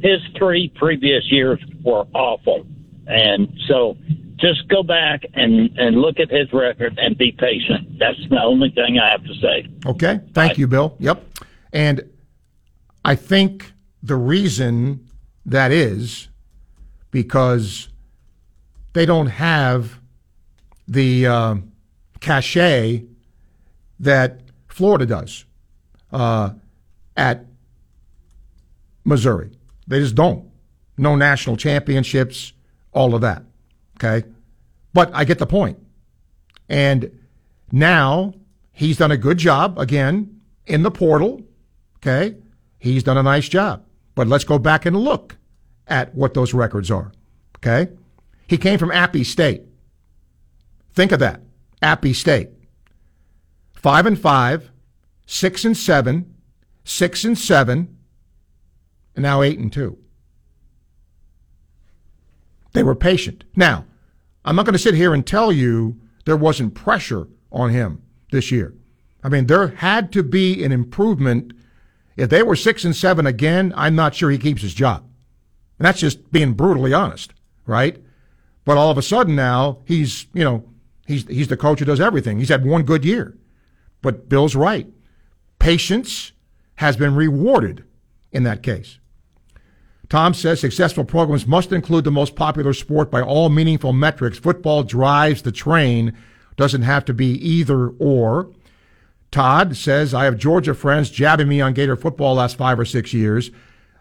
His three previous years were awful, and so just go back and and look at his record and be patient. That's the only thing I have to say. Okay. Thank you, Bill. Yep. And I think the reason that is because they don't have the uh, cachet that Florida does uh, at Missouri. They just don't. No national championships, all of that. Okay. But I get the point. And now he's done a good job again in the portal. Okay. He's done a nice job. But let's go back and look at what those records are. Okay. He came from Appy State. Think of that. Appy State. Five and five, six and seven, six and seven, and now eight and two. They were patient. Now, I'm not going to sit here and tell you there wasn't pressure on him this year. I mean, there had to be an improvement. If they were six and seven again, I'm not sure he keeps his job. And that's just being brutally honest, right? But all of a sudden now he's, you know, he's he's the coach who does everything. He's had one good year. But Bill's right. Patience has been rewarded in that case. Tom says successful programs must include the most popular sport by all meaningful metrics. Football drives the train, doesn't have to be either or. Todd says, I have Georgia friends jabbing me on Gator football last five or six years.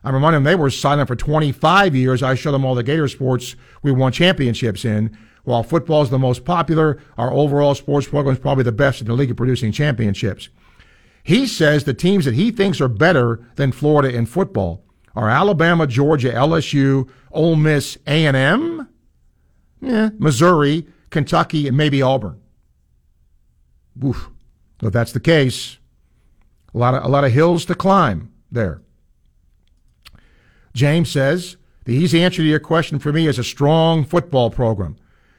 I remind them they were silent for 25 years. I show them all the Gator sports we won championships in. While football is the most popular, our overall sports program is probably the best in the league at producing championships. He says the teams that he thinks are better than Florida in football are Alabama, Georgia, LSU, Ole Miss, A&M, Missouri, Kentucky, and maybe Auburn. Oof. If that's the case, a lot of a lot of hills to climb there. James says the easy answer to your question for me is a strong football program.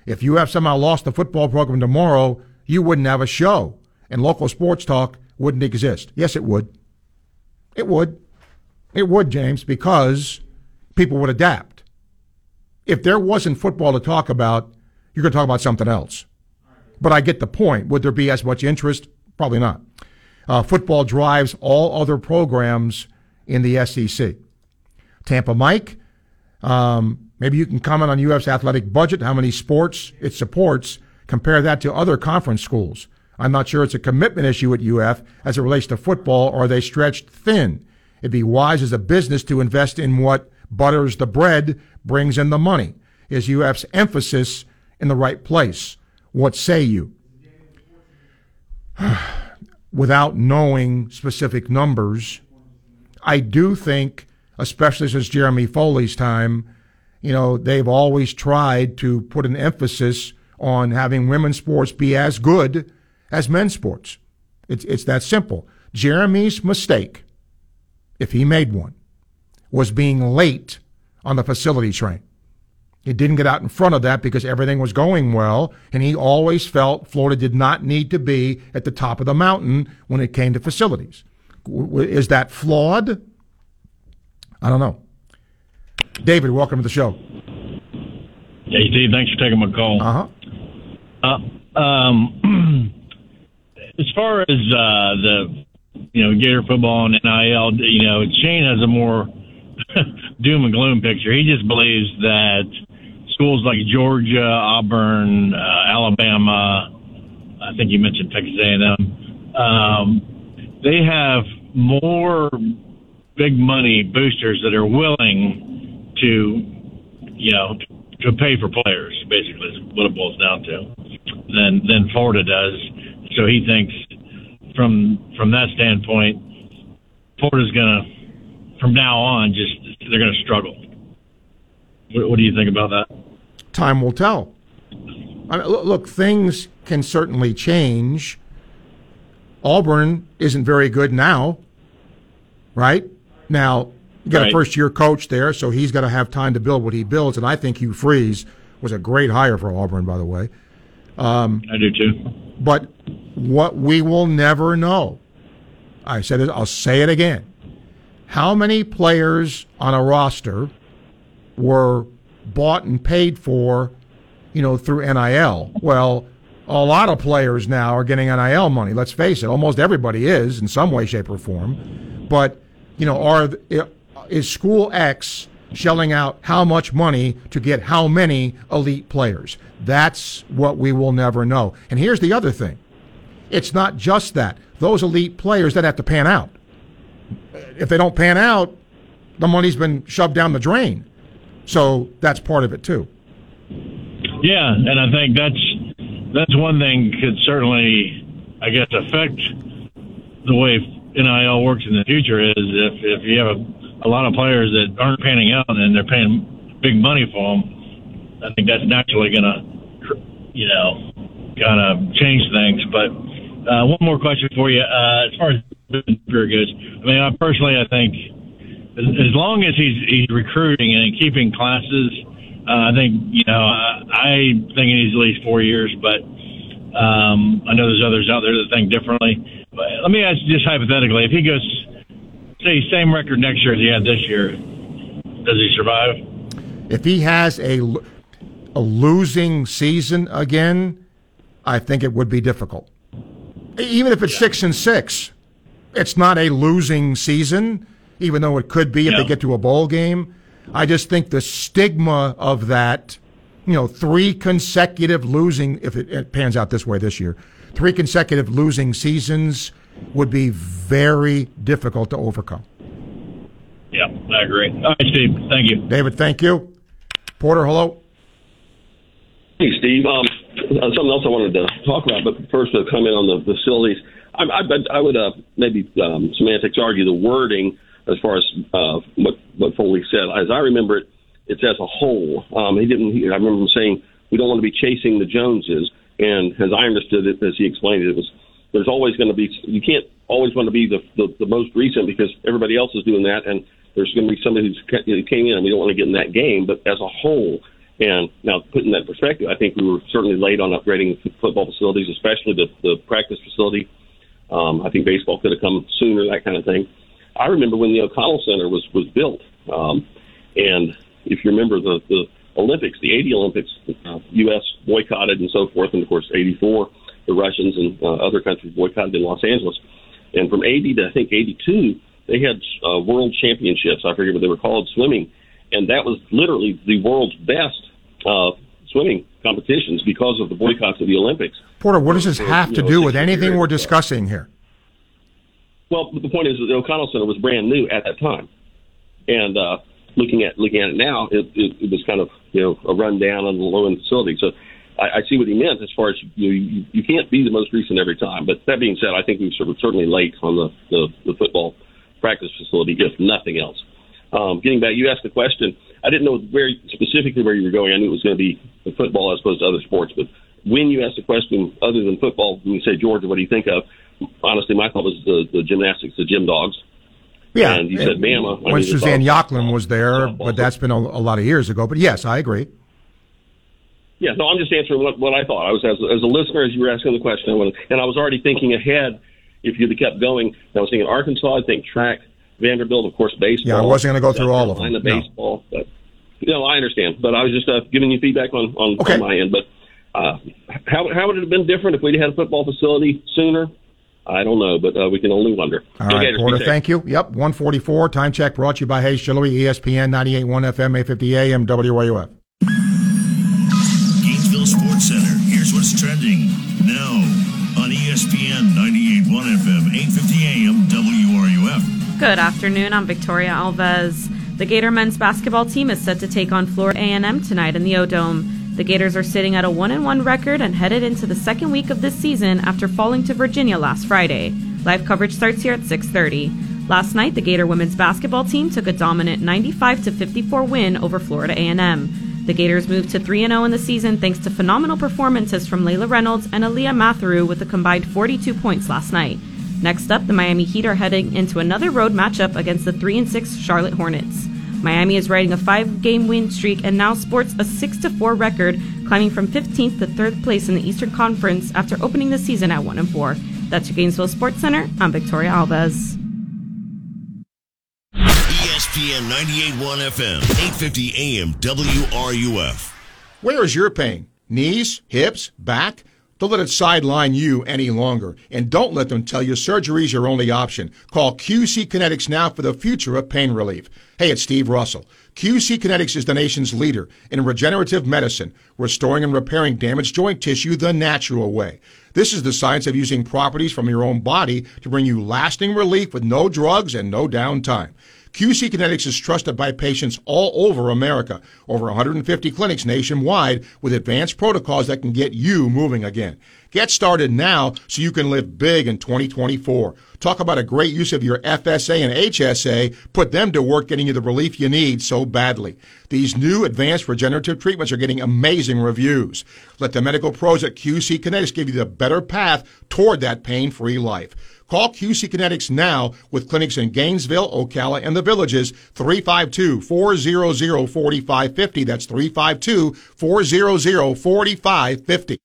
If you have somehow lost the football program tomorrow, you wouldn't have a show, and local sports talk wouldn't exist. Yes, it would. It would. It would, James, because people would adapt. If there wasn't football to talk about, you're going to talk about something else. But I get the point. Would there be as much interest? Probably not. Uh, football drives all other programs in the SEC. Tampa Mike, um, maybe you can comment on UF's athletic budget, how many sports it supports. Compare that to other conference schools. I'm not sure it's a commitment issue at UF as it relates to football, or are they stretched thin? It'd be wise as a business to invest in what butters the bread, brings in the money. Is UF's emphasis in the right place? What say you? *sighs* Without knowing specific numbers, I do think, especially since Jeremy Foley's time, you know, they've always tried to put an emphasis on having women's sports be as good as men's sports. It's, it's that simple. Jeremy's mistake, if he made one, was being late on the facility train. He didn't get out in front of that because everything was going well, and he always felt Florida did not need to be at the top of the mountain when it came to facilities. Is that flawed? I don't know. David, welcome to the show. Hey, Steve, thanks for taking my call. Uh-huh. Uh, um, *clears throat* as far as uh, the you know Gator football and NIL, you know Shane has a more *laughs* doom and gloom picture. He just believes that schools like Georgia, Auburn, uh, Alabama, I think you mentioned Texas A&M, um, they have more big money boosters that are willing to, you know, to pay for players. Basically, is what it boils down to. Than than Florida does. So he thinks from from that standpoint, Florida's gonna from now on just they're gonna struggle. What, what do you think about that? Time will tell. I mean, look, look, things can certainly change. Auburn isn't very good now, right? Now, you got Right. a first year coach there, so he's got to have time to build what he builds. And I think Hugh Freeze was a great hire for Auburn, by the way. Um, I do too. But what we will never know, I said it, I'll say it again. How many players on a roster were bought and paid for, you know, through NIL? Well, a lot of players now are getting NIL money. Let's face it, almost everybody is in some way, shape, or form. But you know, are is School X shelling out how much money to get how many elite players? That's what we will never know. And here's the other thing: it's not just that; those elite players that have to pan out. If they don't pan out, the money's been shoved down the drain. So that's part of it too. Yeah, and I think that's that's one thing could certainly, I guess, affect the way NIL works in the future. Is if if you have a, a lot of players that aren't panning out and they're paying big money for them, I think that's naturally going to, you know, kind of change things. But uh, one more question for you, uh, as far as Napier goes, I mean, I personally, I think as, as long as he's he's recruiting and keeping classes, uh, I think you know I, I think he needs at least four years. But um, I know there's others out there that think differently. Let me ask you just hypothetically: if he goes, say, same record next year as he had this year, does he survive? If he has a, a losing season again, I think it would be difficult. Even if it's six and six, it's not a losing season, even though it could be if they get to a bowl game. I just think the stigma of that, you know, three consecutive losing, if it, it pans out this way this year, three consecutive losing seasons would be very difficult to overcome. Yeah, I agree. All right, Steve. Thank you. David, thank you. Porter, hello. Hey, Steve. Um, uh, something else I wanted to talk about, but first a comment on the facilities. I, I, I would uh, maybe um, semantics argue the wording as far as uh, what what Foley said. As I remember it, it's as a whole. Um, he didn't. He, I remember him saying we don't want to be chasing the Joneses, and as I understood it, as he explained it, it was there's always going to be you can't always want to be the, the the most recent because everybody else is doing that, and there's going to be somebody who's who came in, and we don't want to get in that game. But as a whole, and now putting that in perspective, I think we were certainly late on upgrading football facilities, especially the the practice facility. Um, I think baseball could have come sooner, that kind of thing. I remember when the O'Connell Center was was built, um, and if you remember the the Olympics, the 80 Olympics, uh, U.S. boycotted and so forth, and of course 84, the Russians and uh, other countries boycotted in Los Angeles, and from 80 to I think 82, they had uh, world championships. I forget what they were called, swimming, and that was literally the world's best uh, swimming competitions because of the boycotts of the Olympics. Porter, what does this have to You know, do with anything years we're discussing here? Well, the point is that the O'Connell Center was brand new at that time, and uh, looking at looking at it now, it, it, it was kind of you know a rundown on the low end facility. So I, I see what he meant as far as you, you you can't be the most recent every time. But that being said, I think we were certainly late on the the, the football practice facility, if nothing else. Um, getting back, you asked the question. I didn't know very specifically where you were going. I knew it was going to be football as opposed to other sports. But when you asked the question, other than football, when you say Georgia, what do you think of? Honestly, my thought was the, the gymnastics, the gym dogs. Yeah, and you said Bama. When Suzanne dogs- was there, but that's been a, a lot of years ago. But yes, I agree. Yeah, no, I'm just answering what, what I thought. I was as, as a listener as you were asking the question, I wanted, and I was already thinking ahead. If you'd have kept going, I was thinking Arkansas. I think track, Vanderbilt, of course, baseball. Yeah, I wasn't going to go through all of them. No. baseball, but you know, I understand. But I was just uh, giving you feedback on on, on my end. But uh, how how would it have been different if we'd had a football facility sooner? I don't know, but uh, we can only wonder. All right, Porter, thank you. Yep, 144. Time check brought to you by Hayes Jewelry, ESPN 98.1 FM, 850 AM, WRUF. Gainesville Sports Center. Here's what's trending now on ESPN 98.1 FM, 850 AM, WRUF. Good afternoon. I'm Victoria Alves. The Gator men's basketball team is set to take on Florida A&M tonight in the O-Dome. The Gators are sitting at a 1-1 record and headed into the second week of this season after falling to Virginia last Friday. Live coverage starts here at 6:30. Last night, the Gator women's basketball team took a dominant 95 to 54 win over Florida A&M. The Gators moved to 3 0 in the season thanks to phenomenal performances from Layla Reynolds and Aliyah Matharu with a combined 42 points last night. Next up, the Miami Heat are heading into another road matchup against the 3 and 6 Charlotte Hornets. Miami is riding a five-game win streak and now sports a 6-4 record, climbing from 15th to 3rd place in the Eastern Conference after opening the season at 1 and 4. That's your Gainesville Sports Center. I'm Victoria Alves. ESPN 98.1 FM, 850 AM, WRUF. Where is your pain? Knees, hips, back? Don't let it sideline you any longer. And don't let them tell you surgery is your only option. Call QC Kinetics now for the future of pain relief. Hey, it's Steve Russell. QC Kinetics is the nation's leader in regenerative medicine, restoring and repairing damaged joint tissue the natural way. This is the science of using properties from your own body to bring you lasting relief with no drugs and no downtime. QC Kinetics is trusted by patients all over America, over 150 clinics nationwide with advanced protocols that can get you moving again. Get started now so you can live big in 2024. Talk about a great use of your FSA and HSA. Put them to work getting you the relief you need so badly. These new advanced regenerative treatments are getting amazing reviews. Let the medical pros at QC Kinetics give you the better path toward that pain-free life. Call QC Kinetics now with clinics in Gainesville, Ocala, and the Villages, 352-400-4550. That's 352-400-4550.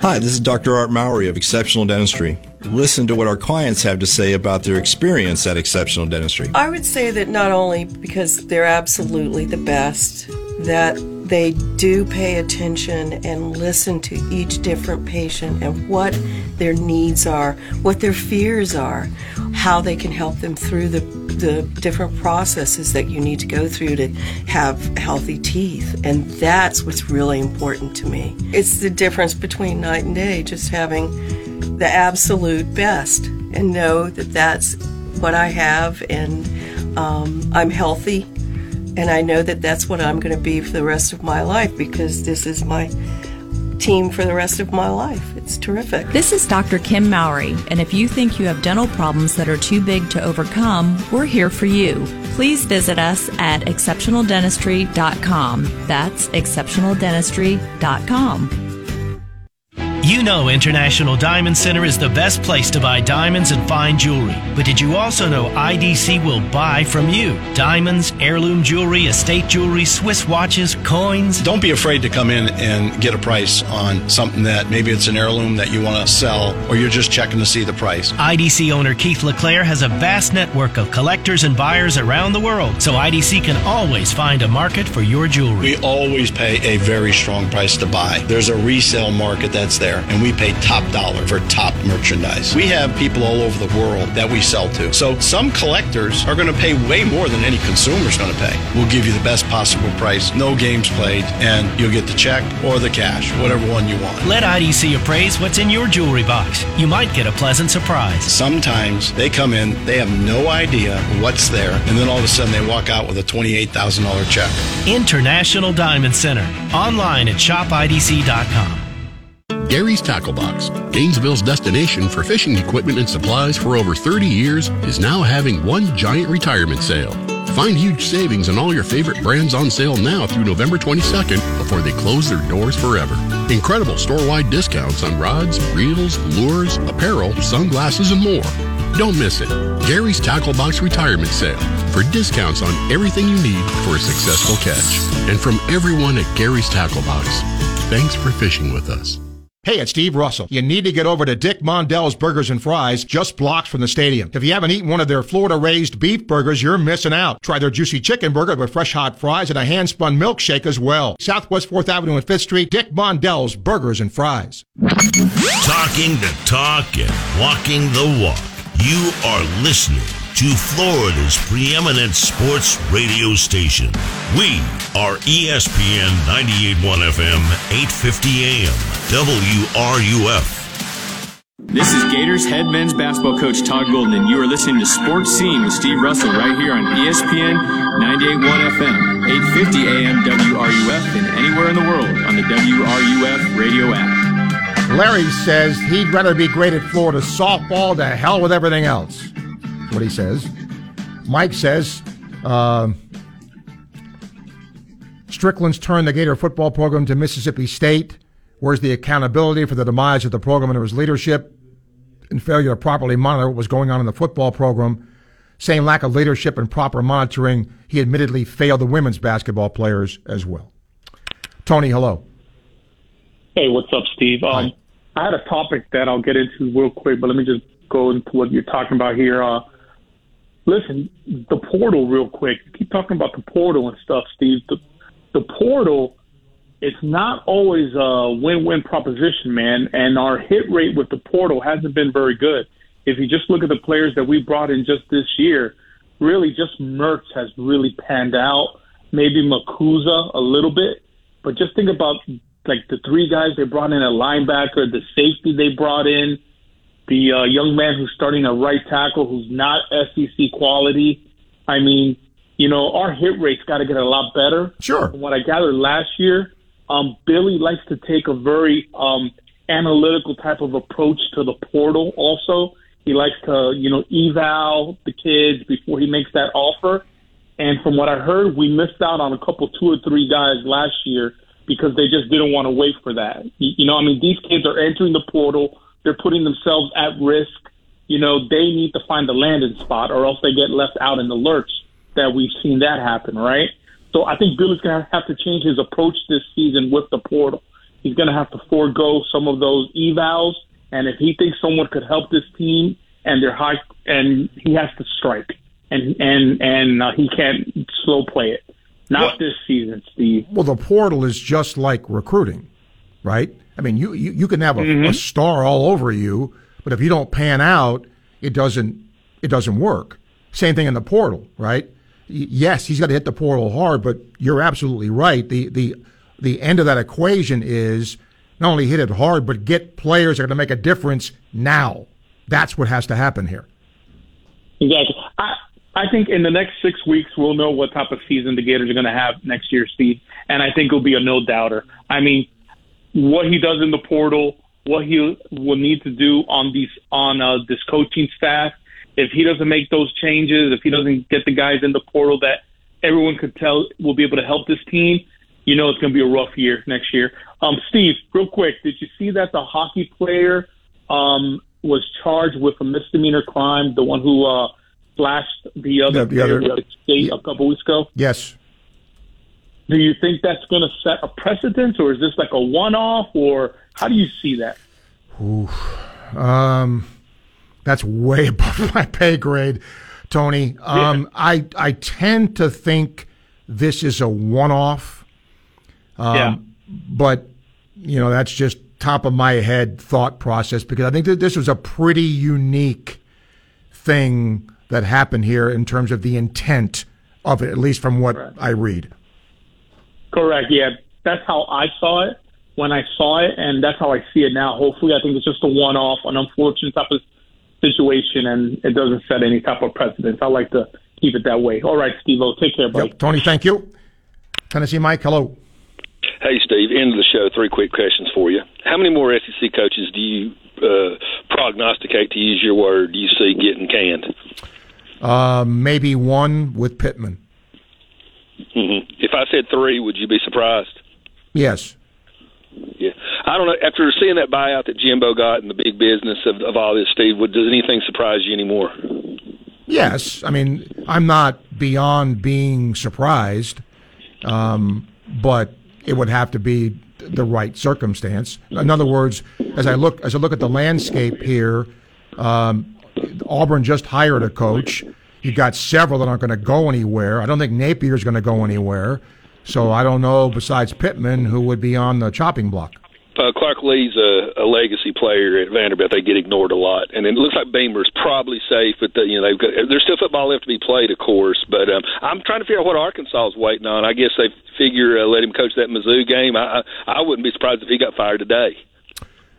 Hi, this is Dr. Art Mowry of Exceptional Dentistry. Listen to what our clients have to say about their experience at Exceptional Dentistry. I would say that not only because they're absolutely the best, that they do pay attention and listen to each different patient and what their needs are, what their fears are, how they can help them through the, the different processes that you need to go through to have healthy teeth. And that's what's really important to me. It's the difference between night and day, just having the absolute best and know that that's what I have and um, I'm healthy and I know that that's what I'm going to be for the rest of my life because this is my team for the rest of my life. It's terrific. This is Dr. Kim Mowry, and if you think you have dental problems that are too big to overcome, we're here for you. Please visit us at exceptionaldentistry.com. That's exceptionaldentistry.com. You know International Diamond Center is the best place to buy diamonds and fine jewelry. But did you also know IDC will buy from you? Diamonds, heirloom jewelry, estate jewelry, Swiss watches, coins. Don't be afraid to come in and get a price on something that maybe it's an heirloom that you want to sell or you're just checking to see the price. IDC owner Keith LeClaire has a vast network of collectors and buyers around the world, so IDC can always find a market for your jewelry. We always pay a very strong price to buy. There's a resale market that's there, and we pay top dollar for top merchandise. We have people all over the world that we sell to. So some collectors are going to pay way more than any consumer's going to pay. We'll give you the best possible price, no games played, and you'll get the check or the cash, whatever one you want. Let IDC appraise what's in your jewelry box. You might get a pleasant surprise. Sometimes they come in, they have no idea what's there, and then all of a sudden they walk out with a $28,000 check. International Diamond Center. Online at shopidc.com. Gary's Tackle Box, Gainesville's destination for fishing equipment and supplies for over 30 years, is now having one giant retirement sale. Find huge savings on all your favorite brands on sale now through November 22nd before they close their doors forever. Incredible store-wide discounts on rods, reels, lures, apparel, sunglasses, and more. Don't miss it. Gary's Tackle Box Retirement Sale for discounts on everything you need for a successful catch. And from everyone at Gary's Tackle Box, Thanks for fishing with us. Hey, it's Steve Russell. You need to get over to Dick Mondell's Burgers and Fries, just blocks from the stadium. If you haven't eaten one of their Florida raised beef burgers, you're missing out. Try their juicy chicken burger with fresh hot fries and a hand spun milkshake as well. Southwest 4th Avenue and 5th Street, Dick Mondell's Burgers and Fries. Talking the talk and walking the walk. You are listening to Florida's preeminent sports radio station. We are ESPN 981 FM, 850 AM, WRUF. This is Gators head men's basketball coach Todd Golden, and you are listening to Sports Scene with Steve Russell right here on ESPN 98.1 FM, 850 AM WRUF, and anywhere in the world on the WRUF radio app. Larry says he'd rather be great at Florida softball to hell with everything else. What he says. Mike says uh, Stricklin's turned the Gator football program to Mississippi State. Where's the accountability for the demise of the program under his leadership and failure to properly monitor what was going on in the football program? Same lack of leadership and proper monitoring. He admittedly failed the women's basketball players as well. Tony, hello. Hey, what's up, Steve? Um, I had a topic that I'll get into real quick, but let me just go into what you're talking about here. Uh, listen, the portal, real quick. You keep talking about the portal and stuff, Steve. The, the portal, it's not always a win-win proposition, man. And our hit rate with the portal hasn't been very good. If you just look at the players that we brought in just this year, really just Mertz has really panned out. Maybe Makuza a little bit, but just think about like the three guys they brought in a linebacker, the safety they brought in, the uh, young man who's starting a right tackle who's not SEC quality. I mean, you know, our hit rate's got to get a lot better. Sure. From what I gathered last year, um, Billy likes to take a very um, analytical type of approach to the portal. Also, he likes to, you know, eval the kids before he makes that offer. And from what I heard, we missed out on a couple, two or three guys last year because they just didn't want to wait for that. You you know, I mean, these kids are entering the portal. They're putting themselves at risk. You know, they need to find a landing spot or else they get left out in the lurch that we've seen that happen, right? So I think Billy's going to have to change his approach this season with the portal. He's going to have to forego some of those evals. And if he thinks someone could help this team and they're high, and he has to strike and, and, and uh, he can't slow play it. Not this season, Steve. Well, the portal is just like recruiting, right? I mean, you you, you can have a, Mhm. a star all over you, but if you don't pan out, it doesn't it doesn't work. Same thing in the portal, right? Yes, he's got to hit the portal hard, but you're absolutely right. The the the end of that equation is not only hit it hard, but get players that are going to make a difference now. That's what has to happen here. Exactly. I I think in the next six weeks we'll know what type of season the Gators are going to have next year, Steve. And I think it'll be a no doubter. I mean, what he does in the portal, what he will need to do on these on uh, this coaching staff. If he doesn't make those changes, if he doesn't get the guys in the portal that everyone could tell will be able to help this team, you know it's going to be a rough year next year. Um, Steve, real quick, did you see that the hockey player um, was charged with a misdemeanor crime? The one who uh, flashed the other, The- the other- player at the skate a couple weeks ago. Yes. Do you think that's going to set a precedent, or is this like a one-off, or how do you see that? Oof. Um, that's way *laughs* above my pay grade, Tony. Um, I I tend to think this is a one-off. Um, Yeah. But you know, that's just top of my head thought process because I think that this was a pretty unique thing that happened here in terms of the intent of it, at least from what I read. Correct. Yeah, that's how I saw it when I saw it, and that's how I see it now. Hopefully, I think it's just a one-off, an unfortunate type of situation, and it doesn't set any type of precedence. I like to keep it that way. All right, Steve. Take care, buddy. Yep. Tony, thank you. Tennessee Mike, hello. Hey, Steve, end of the show. Three quick questions for you. How many more SEC coaches do you uh, prognosticate, to use your word, do you see getting canned? Uh, maybe one with Pittman. Hmm *laughs* If I said three, would you be surprised? Yes. Yeah, I don't know. After seeing that buyout that Jimbo got and the big business of, of all this, Steve, would, does anything surprise you anymore? Yes, I mean I'm not beyond being surprised, um, but it would have to be the right circumstance. In other words, as I look as I look at the landscape here, um, Auburn just hired a coach. You got several that aren't going to go anywhere. I don't think Napier's going to go anywhere. So I don't know, besides Pittman, who would be on the chopping block. Uh, Clark Lea's a, a legacy player at Vanderbilt. They get ignored a lot, and it looks like Beamer's probably safe. But the, you know, they've got there's still football left to be played, of course. But um, I'm trying to figure out what Arkansas is waiting on. I guess they figure uh, let him coach that Mizzou game. I I wouldn't be surprised if he got fired today.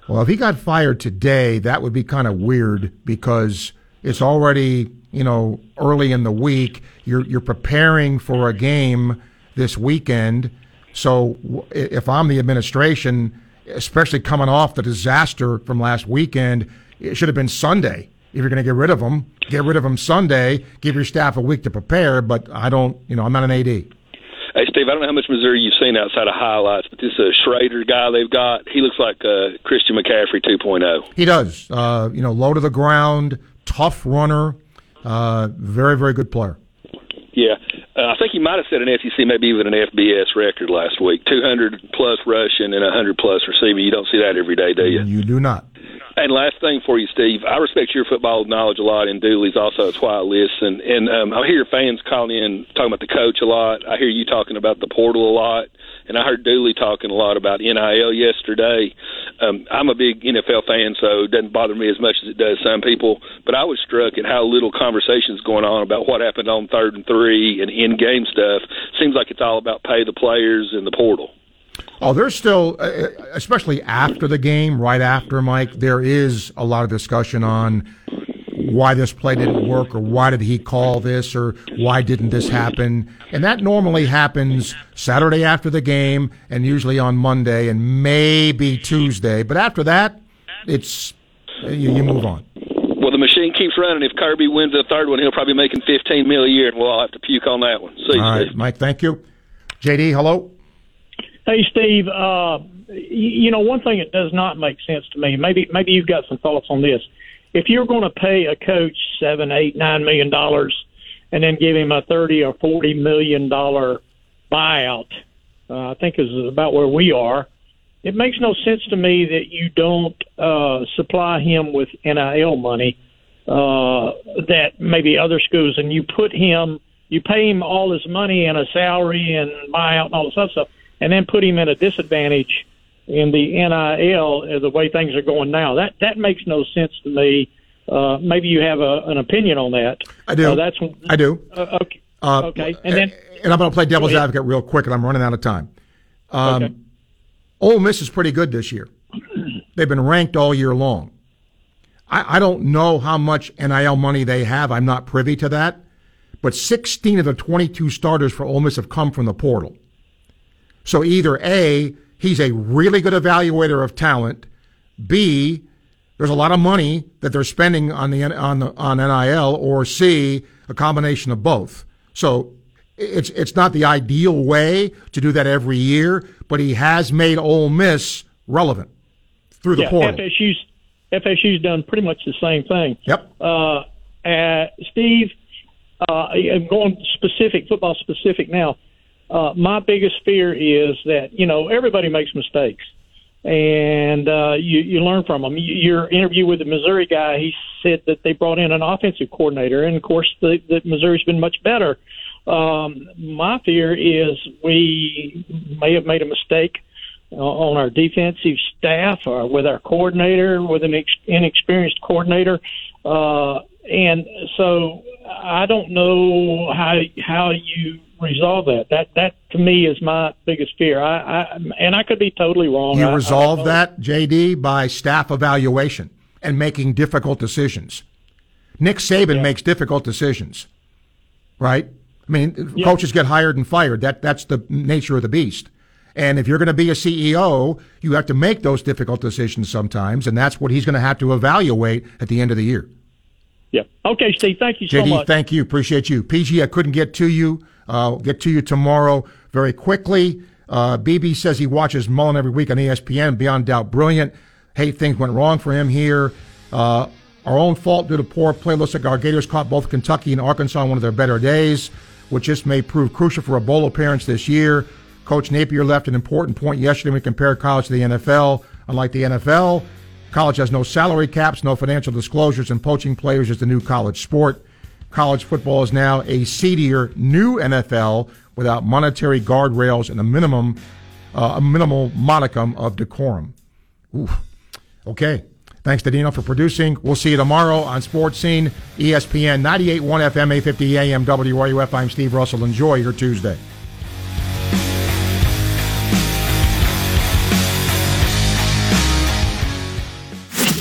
Well, if he got fired today, that would be kind of weird because it's already you know early in the week. You're you're preparing for a game this weekend. So if I'm the administration especially coming off the disaster from last weekend. It should have been Sunday. If you're going to get rid of them, get rid of them Sunday. Give your staff a week to prepare. But I don't, you know, I'm not an AD. Hey, Steve, I don't know how much Missouri you've seen outside of highlights, but this uh, Schrader guy they've got, he looks like uh, Christian McCaffrey 2.0. He does. Uh, you know, low to the ground, tough runner, uh, very, very good player. Yeah. Uh, I think he might have set an SEC, maybe even an FBS record last week. 200 plus rushing and 100 plus receiving. You don't see that every day, do you? You do not. And last thing for you, Steve, I respect your football knowledge a lot, and Dooley's also a quiet I listen. and um, I hear fans calling in talking about the coach a lot. I hear you talking about the portal a lot. And I heard Dooley talking a lot about NIL yesterday. Um, I'm a big NFL fan, so it doesn't bother me as much as it does some people. But I was struck at how little conversation is going on about what happened on third and three and in game stuff. Seems like it's all about pay the players and the portal. Oh, there's still, uh, uh, especially after the game, right after Mike, there is a lot of discussion on why this play didn't work or why did he call this or why didn't this happen. And that normally happens Saturday after the game and usually on Monday and maybe Tuesday. But after that, it's you, you move on. Well, the machine keeps running. If Kirby wins the third one, he'll probably be making fifteen mil a year, and we'll all have to puke on that one. See, all right, Mike. Thank you. JD, hello. Hey, Steve. Uh, you know, one thing that does not make sense to me. Maybe, maybe you've got some thoughts on this if you're going to pay a coach seven, eight, nine million dollars, and then give him a thirty or forty million dollar buyout, uh, I think is about where we are. It makes no sense to me that you don't uh, supply him with NIL money uh, that maybe other schools, and you put him, you pay him all his money and a salary and buyout and all this other stuff, and then put him at a disadvantage in the NIL uh, the way things are going now. That that makes no sense to me. Uh, maybe you have a, an opinion on that. I do. Uh, that's I do. Uh, okay. Uh, okay. And then and I'm going to play devil's advocate real quick, and I'm running out of time. Um, okay. Ole Miss is pretty good this year. They've been ranked all year long. I, I don't know how much NIL money they have. I'm not privy to that. But 16 of the 22 starters for Ole Miss have come from the portal. So either A, he's a really good evaluator of talent. B, there's a lot of money that they're spending on the on the on NIL, or C, a combination of both. So it's it's not the ideal way to do that every year, but he has made Ole Miss relevant through the yeah, portal. FSU's FSU's done pretty much the same thing. Yep. Uh, uh, Steve, uh, I'm going specific football specific now. Uh, my biggest fear is that you know everybody makes mistakes, and uh, you you learn from them. Your interview with the Missouri guy, he said that they brought in an offensive coordinator, and of course, the, the Missouri's been much better. Um, my fear is we may have made a mistake uh, on our defensive staff or with our coordinator, with an ex- inexperienced coordinator. Uh, and so I don't know how how you resolve that. That that to me is my biggest fear. I, I and I could be totally wrong. You I, resolve I that, JD, by staff evaluation and making difficult decisions. Nick Saban yeah. makes difficult decisions, right? I mean, yeah. coaches get hired and fired. That that's the nature of the beast. And if you're going to be a CEO, you have to make those difficult decisions sometimes, and that's what he's going to have to evaluate at the end of the year. Yeah. Okay, Steve. Thank you so JD, much. Thank you. Appreciate you. PG, I couldn't get to you. Uh, get to you tomorrow very quickly. Uh, BB says he watches Mullen every week on ESPN. Beyond doubt, brilliant. Hey, things went wrong for him here. Uh, our own fault due to poor play. Looks like our Gators caught both Kentucky and Arkansas on one of their better days, which just may prove crucial for a bowl appearance this year. Coach Napier left an important point yesterday when we compared college to the NFL. Unlike the NFL, college has no salary caps, no financial disclosures, and poaching players is the new college sport. College football is now a seedier new NFL without monetary guardrails and a minimum, uh, a minimal modicum of decorum. Ooh. Okay. Thanks to Dino for producing. We'll see you tomorrow on Sports Scene, ESPN 98.1 FM, 850 AM, WRUF. I'm Steve Russell. Enjoy your Tuesday.